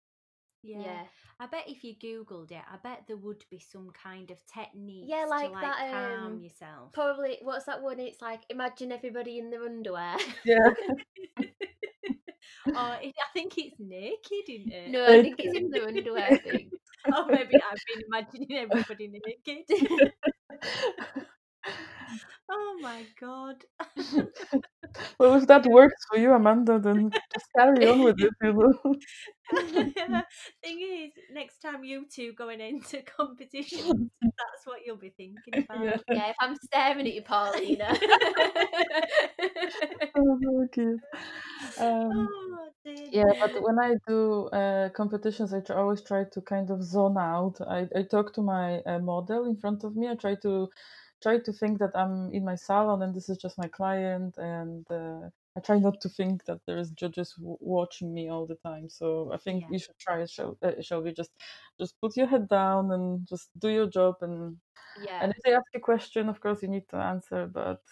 S2: Yeah.
S1: Yeah.
S2: I bet if you googled it, I bet there would be some kind of technique
S1: like
S2: to like
S1: that,
S2: calm
S1: um,
S2: yourself.
S1: Probably. What's that one? It's like imagine everybody in their underwear.
S3: Yeah.
S2: or I think it's naked, isn't it?
S1: no, I think it's in their underwear. I think.
S2: or maybe I've been imagining everybody naked. oh my god.
S3: well, if that works for you, Amanda, then just carry on with it, you know.
S2: Thing is, next time you two going into competitions, that's what you'll be thinking about.
S3: Yeah.
S1: Yeah, if I'm staring at you, Paulina.
S3: Oh, so cute. Um,
S2: Oh, dear.
S3: yeah, but when I do uh, competitions, I tr- always try to kind of zone out. I, I talk to my uh, model in front of me. I try to try to think that I'm in my salon and this is just my client, and uh, I try not to think that there is judges w- watching me all the time. So I think
S2: Yeah.
S3: you should try it. Shall, uh, shall we just just put your head down and just do your job and
S1: yeah.
S3: and if they ask a question, of course, you need to answer. But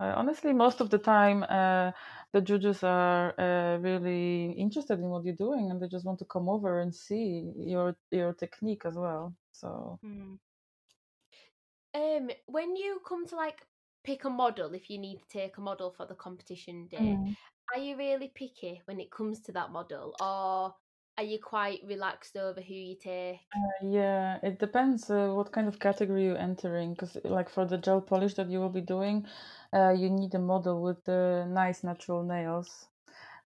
S3: uh, honestly, most of the time, uh, the judges are uh, really interested in what you're doing, and they just want to come over and see your your technique as well. So
S2: Hmm.
S1: Um, when you come to like pick a model, if you need to take a model for the competition day,
S3: Mm.
S1: are you really picky when it comes to that model, or are you quite relaxed over who you take?
S3: Uh, yeah, it depends uh, what kind of category you're entering. Because, like for the gel polish that you will be doing, uh, you need a model with the nice natural nails,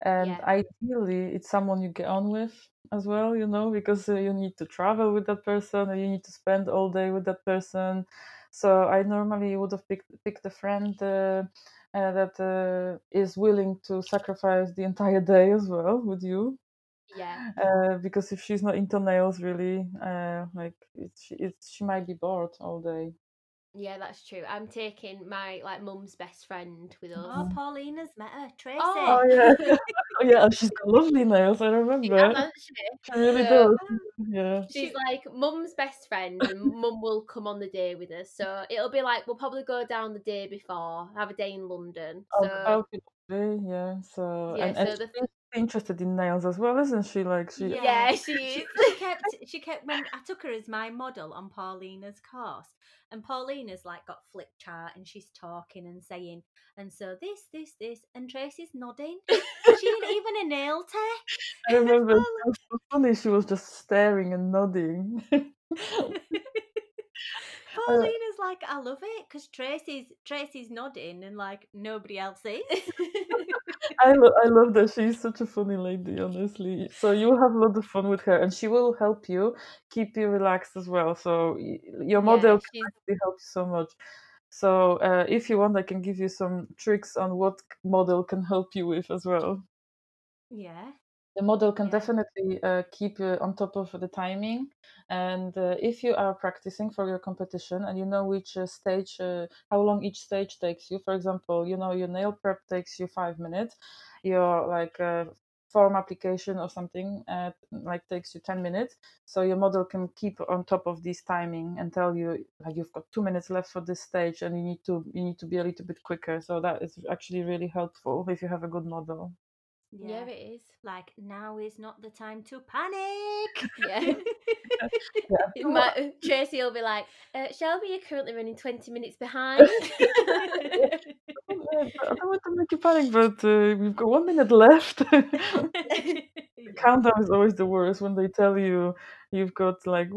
S3: and
S1: Yeah.
S3: ideally, it's someone you get on with as well. You know, because uh, you need to travel with that person, or you need to spend all day with that person. So I normally would have picked picked a friend. Uh, uh, that uh, is willing to sacrifice the entire day as well with you
S1: Yeah,
S3: uh, because if she's not into nails really uh, like it's, it's she might be bored all day
S1: yeah, that's true. I'm taking my like mum's best friend with oh, us.
S2: Oh, Paulina's met her. Tracy.
S3: oh yeah oh yeah and oh, she's got lovely nails i remember
S1: has, hasn't she?
S3: she really
S1: So-
S3: does yeah
S1: She's like mum's best friend, and mum will come on the day with us. So it'll be like we'll probably go down the day before, have a day in London.
S3: Oh,
S1: So oh,
S3: that would yeah so
S1: Yeah,
S3: and, and
S1: the-
S3: she's interested in nails as well isn't she like she
S1: Yeah, she
S2: she,
S1: is.
S2: she kept she kept when I took her as my model on Paulina's course, and Paulina's like got flip chart and she's talking and saying, and so this, this, this, and Tracy's nodding. she ain't even a nail tech.
S3: i remember it was so funny she was just staring and nodding
S2: Paulina's like, I love it because Tracy's Tracy's nodding and like nobody else is.
S3: I, lo- I love that she's such a funny lady, honestly. So you'll have a lot of fun with her, and she will help you keep you relaxed as well. So y- your model can actually help you so much. So uh, if you want, I can give you some tricks on what model can help you with as well.
S2: yeah.
S3: The model can
S2: Yeah.
S3: definitely uh, keep you on top of the timing. And uh, if you are practicing for your competition and you know which uh, stage, uh, how long each stage takes you, for example, you know your nail prep takes you five minutes, your like uh, form application or something uh, like takes you 10 minutes. So your model can keep on top of this timing and tell you like you've got two minutes left for this stage and you need to you need to be a little bit quicker. So that is actually really helpful if you have a good model.
S1: Yeah, it is.
S2: Like now is not the time to panic.
S1: Yeah.
S3: Yeah.
S1: Might- Tracy will be like, uh, Shelby, you're currently running 20 minutes behind.
S3: I don't want to make you panic, but uh, we've got one minute left. the countdown is always the worst when they tell you you've got like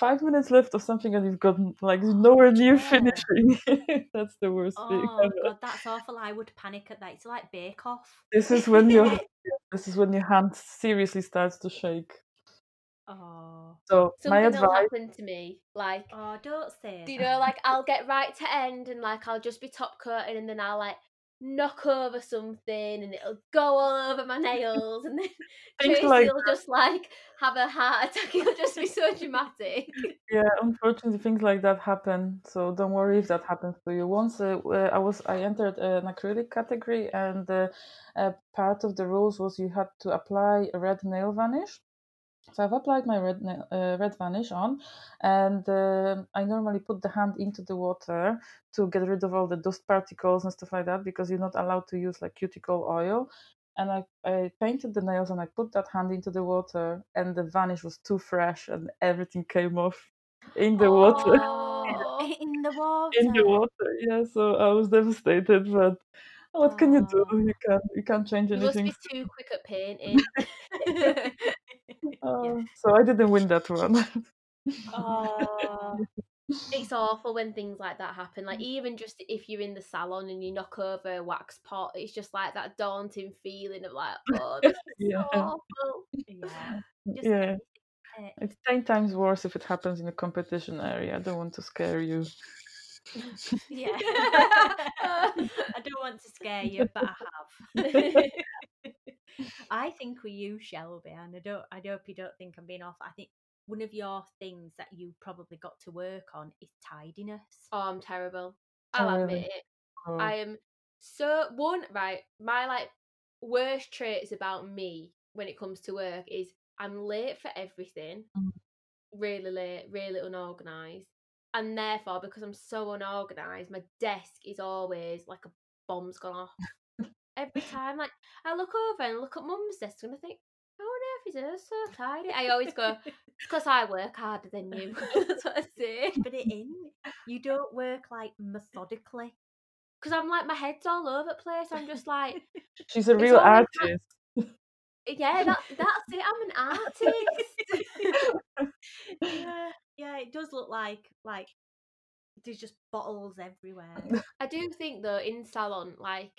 S3: five minutes left or something and you've got like nowhere near
S2: yeah.
S3: finishing. That's the worst thing.
S2: Oh
S3: ever.
S2: god, that's awful. I would panic at that. It's like Bake Off.
S3: This is when your this is when your hand seriously starts to shake.
S2: Oh,
S3: So my
S1: Something will
S3: advice,
S1: happen to me. Like,
S2: oh, don't say.
S1: do you
S2: that.
S1: know, like I'll get right to end and like I'll just be top coating and then I'll like knock over something and it'll go all over my nails and then Tracy
S3: like
S1: will just like have a heart attack. It'll just be so dramatic.
S3: Yeah, unfortunately, things like that happen. So don't worry if that happens to you. Once uh, I was, I entered an acrylic category, and uh, uh, part of the rules was you had to apply a red nail varnish. So I've applied my red uh, red varnish on, and uh, I normally put the hand into the water to get rid of all the dust particles and stuff like that because you're not allowed to use like cuticle oil. And I, I painted the nails and I put that hand into the water, and the varnish was too fresh, and everything came off in the water.
S1: Oh.
S2: in the water.
S3: in the water. Yeah, so I was devastated, but what can you do? You can't you can't change
S1: You must
S3: anything.
S1: be too quick at painting.
S3: Uh, so I didn't win that one.
S2: Oh.
S1: it's awful when things like that happen. Like even just if you're in the salon and you knock over a wax pot, it's just like that daunting feeling of like, oh, this is
S3: Yeah.
S1: so awful.
S2: yeah. Just
S3: yeah,
S2: uh,
S3: it's ten times worse if it happens in a competition area. I don't want to scare you.
S2: Yeah. I don't want to scare you, but I have. I think with you, Shelby, and I don't I hope you don't think I'm being off. I think one of your things that you probably got to work on is tidiness.
S1: Oh, I'm terrible. I'll
S3: Oh,
S1: admit it.
S3: Oh,
S1: I am so one right. My like worst traits about me when it comes to work is I'm late for everything.
S3: Mm.
S1: Really late, really unorganized, and therefore because I'm so unorganized, my desk is always like a bomb's gone off. Every time, like I look over and look at mum's desk and I think, how on earth is hers so tidy? I always go, it's because I work harder than you. That's what I say.
S2: Put it in. You don't work like methodically.
S1: Because I'm like my head's all over the place. I'm just like,
S3: she's a real
S1: always that-
S3: artist.
S1: Uh, yeah, that that's it. I'm an artist.
S2: yeah, yeah, it does look like like there's just bottles everywhere.
S1: I do think though in salon, like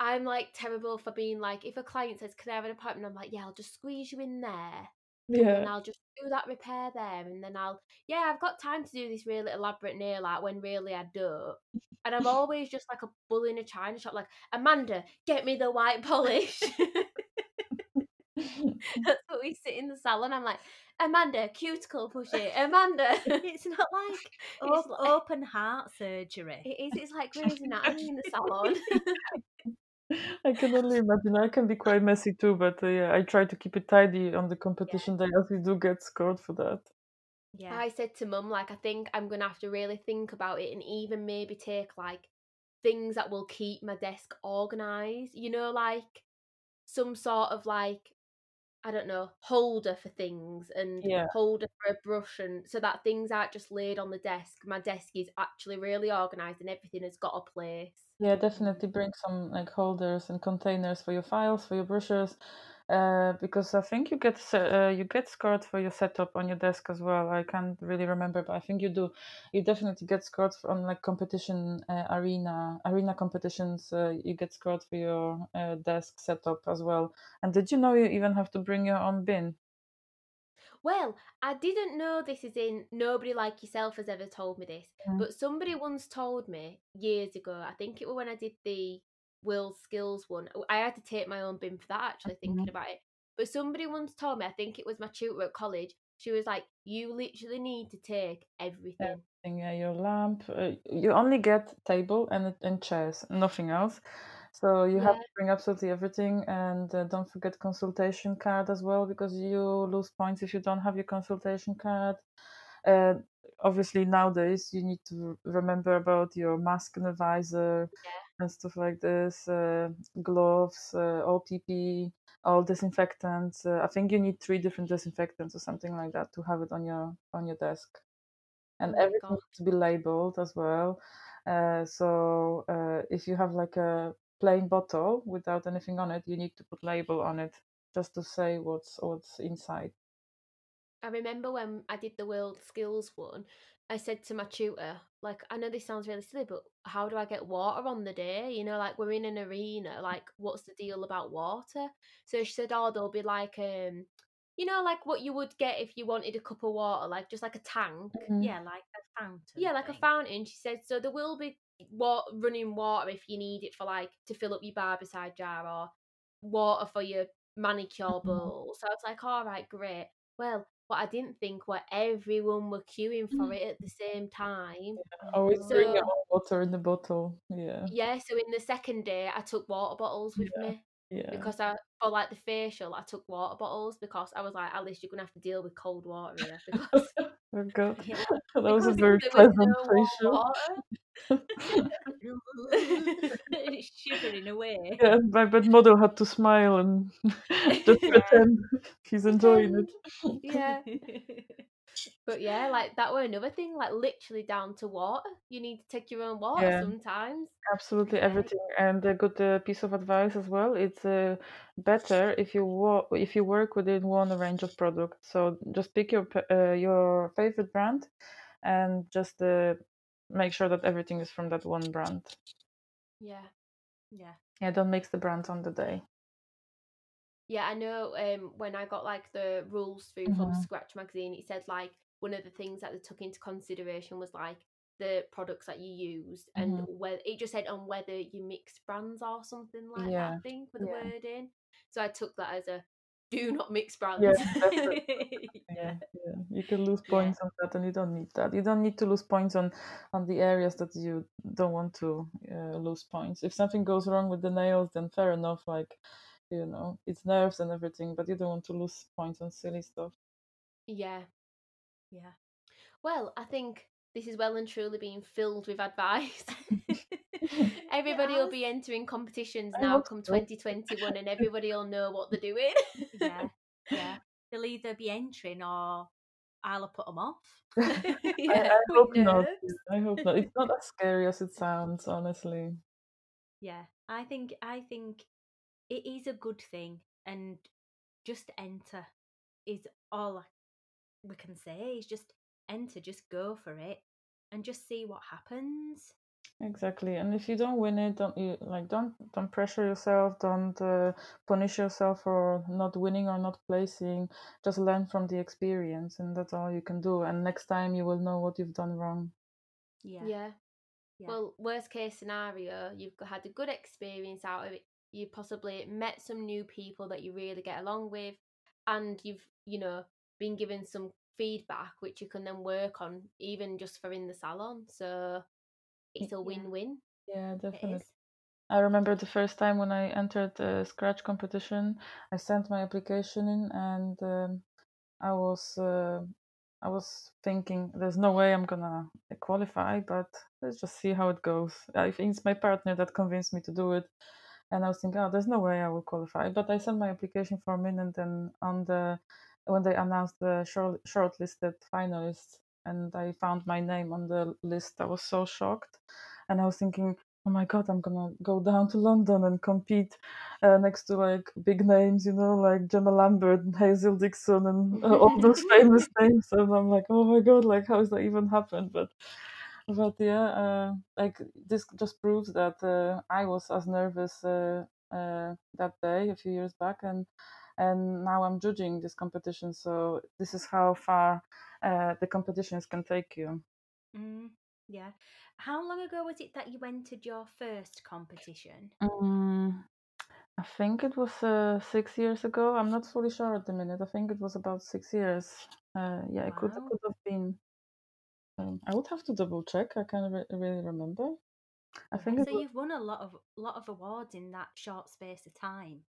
S1: I'm like terrible for being like if a client says, "Can I have an appointment?" I'm like, "Yeah, I'll just squeeze you in there,
S3: Yeah.
S1: and I'll just do that repair there, and then I'll yeah, I've got time to do this really elaborate nail art when really I don't." And I'm always just like a bull in a china shop, like Amanda, get me the white polish. That's what we sit in the salon. I'm like, Amanda, cuticle push it, Amanda.
S2: it's not like
S1: It's
S2: op-
S1: like-
S2: open heart surgery.
S1: It is. It's like Grey's Anatomy in the salon.
S3: I can only imagine. I can be quite messy too, but uh, yeah, I try to keep it tidy on the competition day as we do get scored for that.
S2: Yeah.
S1: I said to mum, like, I think I'm gonna have to really think about it and even maybe take like things that will keep my desk organized. You know, like some sort of like I don't know holder for things and
S3: Yeah.
S1: holder for a brush, and so that things aren't just laid on the desk. My desk is actually really organized and everything has got a place.
S3: Yeah, definitely bring some like holders and containers for your files, for your brushes, uh, because I think you get uh, you get scored for your setup on your desk as well. I can't really remember, but I think you do. You definitely get scored on like competition uh, arena arena competitions. Uh, you get scored for your uh, desk setup as well. And did you know you even have to bring your own bin?
S1: Well, I didn't know this is in nobody like yourself has ever told me this,
S3: Mm.
S1: but somebody once told me years ago. I think it was when I did the World Skills one. I had to take my own bin for that. Actually, thinking about it, but somebody once told me. I think it was my tutor at college. She was like, "You literally need to take everything."
S3: thing, yeah, your lamp. Uh, you only get table and and chairs, nothing else. So you have to bring absolutely everything, and uh, don't forget consultation card as well, because you lose points if you don't have your consultation card. Uh, obviously nowadays you need to remember about your mask and a visor and stuff like this, uh, gloves, uh, OTP, all disinfectants. Uh, I think you need three different disinfectants or something like that to have it on your on your desk and
S1: Oh
S3: everything
S1: God.
S3: to be labeled as well. Uh, so uh, if you have like a plain bottle without anything on it, you need to put label on it just to say what's what's inside.
S1: I remember when I did the World Skills one, I said to my tutor, like, I know this sounds really silly, but how do I get water on the day? You know, like we're in an arena, like what's the deal about water? So she said, oh, there'll be like um, you know, like what you would get if you wanted a cup of water, like just like a tank.
S3: Mm.
S2: Yeah, like a fountain.
S1: Yeah, like a fountain. She said, so there will be what running water if you need it for like to fill up your barbicide jar or water for your manicure
S3: Mm-hmm.
S1: bowl. So I was like, all right, great. Well, what I didn't think were everyone were queuing for mm. it at the same time.
S3: Always
S2: Oh.
S3: bring your water in the bottle. Yeah,
S1: Yeah, so in the second day I took water bottles with me
S3: yeah.
S1: because I for like the facial I took water bottles because I was like, Alice, you're gonna have to deal with cold water here because
S3: Oh God,
S2: Yeah.
S3: that was a very pleasant
S1: no warm
S3: facial.
S2: Shivering away.
S3: Yeah, my bed model had to smile and just pretend he's enjoying it.
S1: Yeah. But yeah, like that were another thing, like literally down to water. You need to take your own water
S3: Yeah.
S1: sometimes.
S3: Absolutely everything, and a good uh, piece of advice as well. It's uh, better if you wo- if you work within one range of products. So just pick your uh, your favorite brand, and just uh, make sure that everything is from that one brand.
S1: Yeah.
S2: yeah.
S3: Yeah, don't mix the brands on the day.
S1: Yeah, I know um when I got like the rules through from
S3: Mhm.
S1: Scratch magazine, it said like one of the things that they took into consideration was like the products that you used and
S3: Mhm.
S1: whether it just said on whether you mix brands or something like that,
S3: Yeah,
S1: I think, for the
S3: yeah.
S1: wording. So I took that as a do not mix brands.
S3: Yeah,
S2: yeah.
S3: Yeah. You can lose points on that, and you don't need that. You don't need to lose points on on the areas that you don't want to uh, lose points. If something goes wrong with the nails, then fair enough. Like, you know, it's nerves and everything, but you don't want to lose points on silly stuff.
S1: yeah.
S2: Yeah.
S1: Well, I think this is well and truly being filled with advice. Everybody will be entering competitions
S3: I
S1: now come
S3: so.
S1: 2021 and everybody will know what they're doing.
S2: yeah. Yeah. They'll either be entering or I'll have put them off.
S3: I,
S1: yeah,
S3: I
S1: with
S3: hope not. I hope not. It's not as scary as it sounds, honestly.
S2: Yeah, I think I think it is a good thing, and just enter is all we can say. Is just enter, just go for it, and just see what happens.
S3: Exactly. And if you don't win it, don't you like don't don't pressure yourself, don't uh, punish yourself for not winning or not placing. Just learn from the experience and that's all you can do. And next time you will know what you've done wrong.
S2: Yeah,
S1: Yeah.
S2: Yeah.
S1: Well, worst case scenario, you've had a good experience out of it. You possibly met some new people that you really get along with, and you've, you know, been given some feedback which you can then work on, even just for in the salon. So it's a win win.
S3: Yeah,
S2: it
S3: definitely. I remember the first time when I entered the Scratch competition, I sent my application in and um, I was uh, I was thinking there's no way I'm gonna qualify, but let's just see how it goes. I think it's my partner that convinced me to do it, and I was thinking, oh, there's no way I will qualify. But I sent my application form in, and then on the when they announced the short shortlisted finalists, and I found my name on the list, I was so shocked, and I was thinking, oh my god, I'm gonna go down to London and compete uh, next to like big names, you know, like Gemma Lambert and Hazel Dixon and uh, all those famous names. And I'm like, oh my god, like how has that even happened? But but yeah, uh, like this just proves that uh, I was as nervous uh, uh, that day a few years back, and and now I'm judging this competition. So this is how far uh, the competitions can take you.
S2: Mm, yeah. How long ago was it that you entered your first competition?
S3: Mm, I think it was uh, six years ago. I'm not fully sure at the minute. I think it was about six years. Uh, yeah, it could, it
S2: Wow.
S3: could have been. Um, I would have to double check. I can't re- really remember. I think
S2: so
S3: was.
S2: you've won a lot of lot of awards in that short space of time.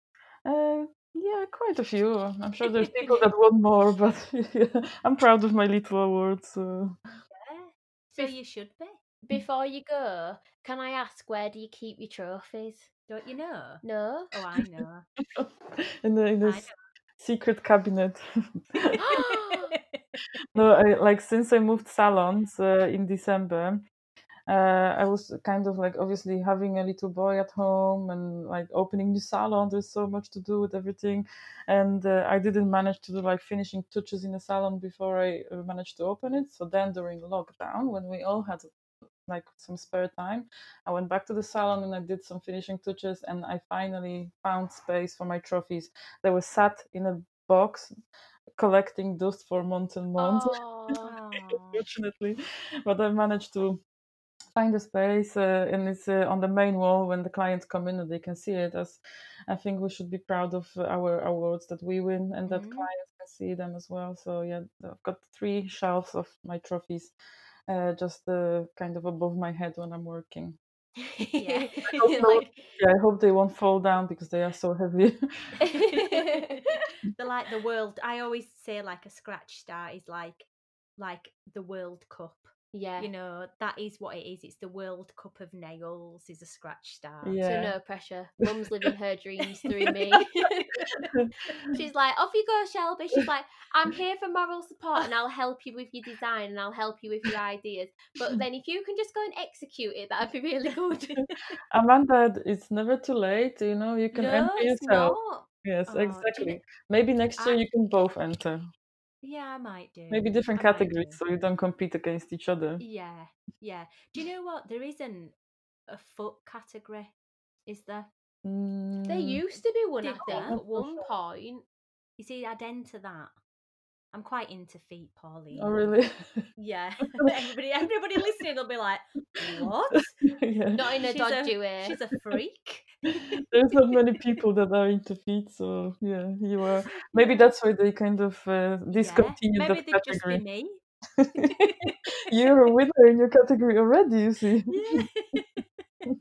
S3: Uh, yeah, quite a few. I'm sure there's people that want more, but yeah, I'm proud of my little awards. So.
S2: Yeah. So you should be.
S1: Before you go, can I ask where do you keep your trophies?
S2: Don't you know?
S1: No.
S2: Oh, I know.
S3: in the in this secret cabinet. No, I, like since I moved salons uh, in December, uh, I was kind of like obviously having a little boy at home and like opening new salon. There's so much to do with everything, and uh, I didn't manage to do like finishing touches in the salon before I uh, managed to open it. So then during lockdown, when we all had like some spare time, I went back to the salon and I did some finishing touches, and I finally found space for my trophies. They were sat in a box collecting dust for months and months. Unfortunately but i managed to find a space uh, and it's uh, on the main wall when the clients come in and they can see it as i think we should be proud of our awards that we win and that
S2: Mhm.
S3: clients can see them as well so yeah i've got three shelves of my trophies uh, just uh, kind of above my head when i'm working
S2: Yeah.
S1: like,
S3: yeah i hope they won't fall down because they are so heavy
S2: They're like the world. I always say like a scratch star is like like the World Cup.
S1: Yeah.
S2: You know that is what it is. It's the World Cup of nails. Is a scratch star.
S1: So no pressure. Mum's living her dreams through me. She's like, off you go, Shelby. She's like, I'm here for moral support and I'll help you with your design and I'll help you with your ideas. But then if you can just go and execute it, that'd be really good.
S3: amanda it's never too late you know you can
S2: no,
S3: enter
S2: it's
S3: yourself
S2: not.
S3: yes
S2: Oh, do you
S3: exactly maybe next year
S2: I-
S3: you can both enter
S2: Yeah, I might do.
S3: maybe different
S2: I
S3: categories so you don't compete against each other
S2: Yeah, yeah. Do you know what? There isn't a foot category, is there?
S1: there
S3: Mm,
S1: used to be one, I think, at one point.
S2: You see, I'd enter that. I'm quite into feet, Pauline.
S3: oh really
S2: Yeah. everybody, everybody listening will be like, "What?
S3: yeah
S1: Not in a
S2: She's a-
S1: dodgy way.
S2: She's a freak."
S3: there's not many people that are into feet so yeah you are maybe that's why they kind of uh,
S2: Yeah,
S3: discontinued
S2: maybe
S3: that
S2: they'd just be
S3: category
S2: me.
S3: you're a winner in your category already you see
S2: Yeah.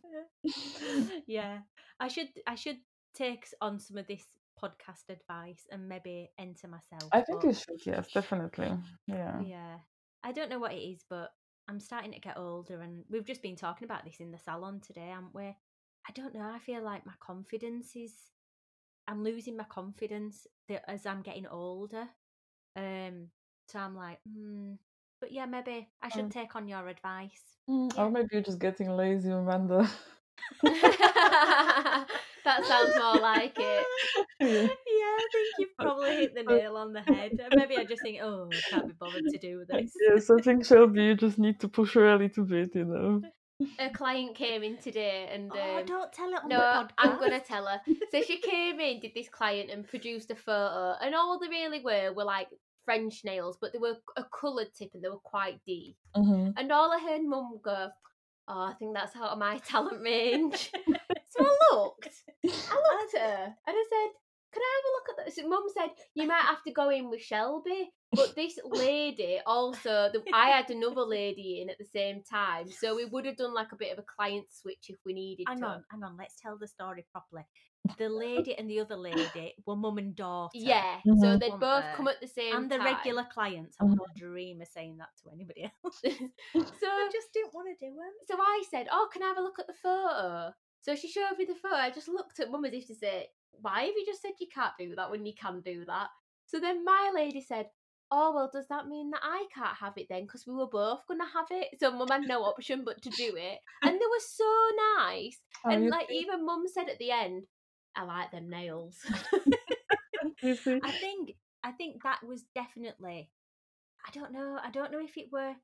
S2: yeah. I should I should take on some of this podcast advice and maybe enter myself.
S3: i think
S2: but
S3: you should yes definitely yeah
S2: yeah. I don't know what it is, but I'm starting to get older and we've just been talking about this in the salon today, haven't we? I don't know, I feel like my confidence is I'm losing my confidence that as I'm getting older. Um so I'm like, hmm. But yeah, maybe I should
S3: Mm.
S2: take on your advice.
S3: Mm,
S2: Yeah.
S3: or maybe you're just getting lazy amanda
S1: that sounds more like it.
S3: yeah.
S2: yeah, I think you've probably hit the nail on the head. Maybe I just think, oh, I can't be bothered to do this.
S3: yes i think shelby you just need to push her a little bit you know
S1: A client came in today and
S2: Oh,
S1: um,
S2: don't tell it on
S1: no,
S2: the podcast.
S1: I'm gonna tell her. So she came in, did this client, and produced a photo, and all they really were were like French nails, but they were a coloured tip and they were quite deep.
S3: Mhm.
S1: And all I heard Mum go, "Oh, I think that's out of my talent range." so I looked, I looked at her, and I said, "Can I have a look at that?" So Mum said, "You might have to go in with Shelby." But this lady also, the, I had another lady in at the same time, so we would have done like a bit of a client switch if we needed
S2: Hang
S1: to.
S2: on, hang on. Let's tell the story properly. The lady and the other lady were mum and daughter.
S1: Yeah, so
S3: Mhm.
S1: they'd both
S2: they?
S1: come at the same
S2: And the
S1: time.
S2: regular clients. I
S3: Mhm.
S2: wouldn't dream of saying that to anybody else.
S1: so
S2: I just didn't want to do them.
S1: so I said, "Oh, can I have a look at the photo?" So she showed me the photo. I just looked at mum as if to say, "Why have you just said you can't do that when you can do that?" So then my lady said, "Oh well, does that mean that I can't have it then? Because we were both gonna have it." So mum had no option but to do it, and they were so nice.
S3: Oh,
S1: and like even mum said at the end, "I like them nails."
S2: I think I think that was definitely I don't know, I don't know if it were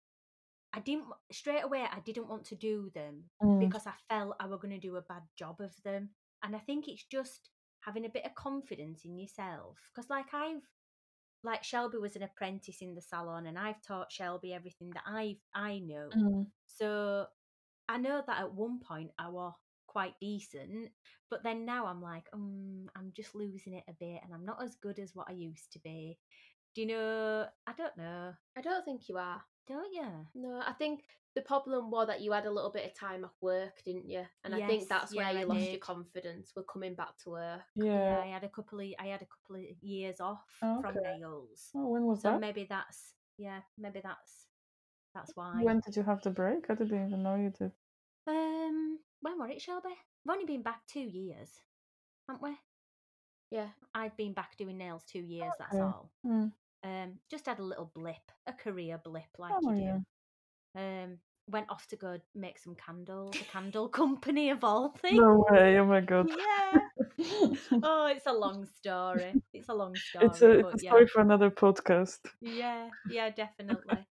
S2: I didn't straight away I didn't want to do them
S3: Mm,
S2: because I felt I were going to do a bad job of them. And I think it's just having a bit of confidence in yourself because like I've like Shelby was an apprentice in the salon and I've taught Shelby everything that I I know.
S3: mm,
S2: So I know that at one point I was quite decent, but then now I'm like, um, I'm just losing it a bit, and I'm not as good as what I used to be. Do you know? I don't know.
S1: I don't think you are.
S2: Don't you?
S1: No, I think the problem was that you had a little bit of time off work, didn't you? And I think that's where
S2: yeah, I
S1: you lost your confidence. We're coming back to work.
S2: Yeah,
S3: yeah.
S2: I had a couple of I had a couple of years off
S3: Oh,
S2: from nails,
S3: Oh, when was
S2: so
S3: that?
S2: maybe that's yeah, maybe that's that's why.
S3: When did you have the break? I didn't even know you did.
S2: Um, when were it, Shelby? We've only been back two years, haven't we?
S1: Yeah.
S2: I've been back doing nails two years. That's all.
S3: Mm.
S2: Um, just had a little blip, a career blip, like
S3: Oh,
S2: you do.
S3: yeah.
S2: Um, went off to go make some candles. A candle company of all things.
S3: No way! Oh my god.
S2: Yeah. Oh, it's a long story. It's a long story.
S3: it's a, it's a
S2: yeah.
S3: story for another podcast.
S2: Yeah, yeah, definitely.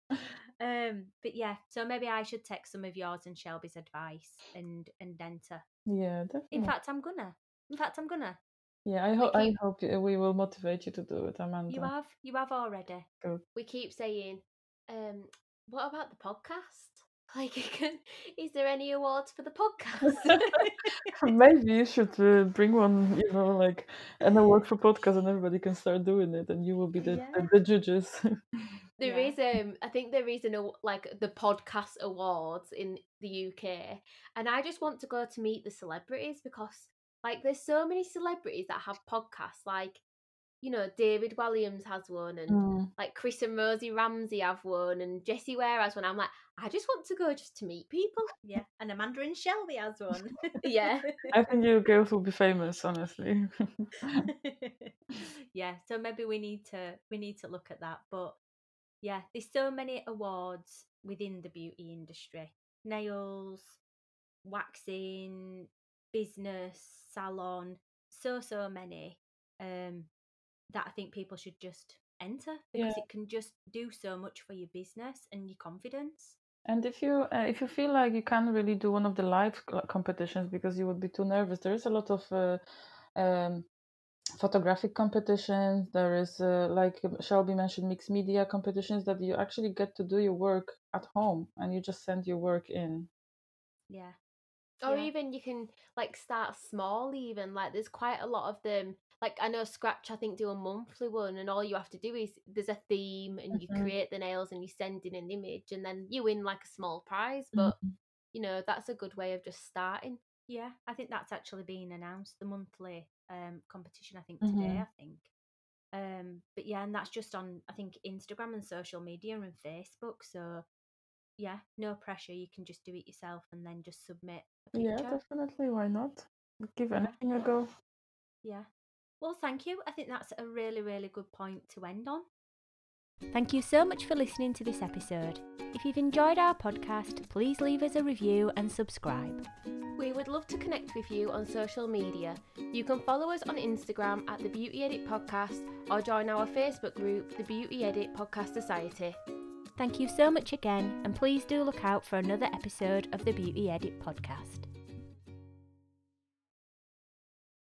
S2: um, but yeah, so maybe I should take some of yours and Shelby's advice and and enter.
S3: Yeah, definitely.
S2: In fact, I'm gonna. In fact, I'm gonna.
S3: yeah, I hope I hope we will motivate you to do it, Amanda.
S2: You have, you have already. Good.
S1: We keep saying, um, what about the podcast? Like, is there any awards for the podcast?
S3: Maybe you should uh, bring one, you know, like an award for podcast, and everybody can start doing it, and you will be the,
S2: Yeah.
S3: the, the judges.
S1: There
S2: Yeah.
S1: is um I think there is an like the podcast awards in the UK and I just want to go to meet the celebrities because like there's so many celebrities that have podcasts like you know David Williams has one and
S3: Mm.
S1: like Chris and Rosie Ramsey have one and Jessie Ware has one I'm like I just want to go just to meet people
S2: Yeah, and Amanda and Shelby has one.
S1: Yeah.
S3: I think you girls will be famous, honestly.
S2: yeah, so maybe we need to we need to look at that. But yeah, there's so many awards within the beauty industry: nails, waxing, business, salon. So so many um, that I think people should just enter because
S3: Yeah.
S2: it can just do so much for your business and your confidence.
S3: And if you uh, if you feel like you can't really do one of the live competitions because you would be too nervous, there is a lot of uh, um, photographic competitions. There is uh, like um, Shelby mentioned, mixed media competitions that you actually get to do your work at home and you just send your work in.
S2: Yeah.
S1: Or
S2: Yeah.
S1: even you can like start small even like there's quite a lot of them like I know Scratch I think do a monthly one and all you have to do is there's a theme and you
S3: Mhm.
S1: create the nails and you send in an image and then you win like a small prize but
S3: Mhm.
S1: you know that's a good way of just starting.
S2: Yeah, I think that's actually being announced the monthly um, competition. I think today.
S3: Mhm.
S2: I think, um, but yeah, and that's just on I think Instagram and social media and Facebook. So yeah, no pressure. You can just do it yourself and then just submit a
S3: Yeah, definitely. Why not? Give
S2: Yeah.
S3: anything a go.
S2: Yeah. Well, thank you. I think that's a really, really good point to end on. Thank you so much for listening to this episode. If you've enjoyed our podcast, please leave us a review and subscribe.
S1: We would love to connect with you on social media. You can follow us on Instagram at the Beauty Edit Podcast or join our Facebook group, the Beauty Edit Podcast Society.
S2: Thank you so much again, and please do look out for another episode of the Beauty Edit podcast.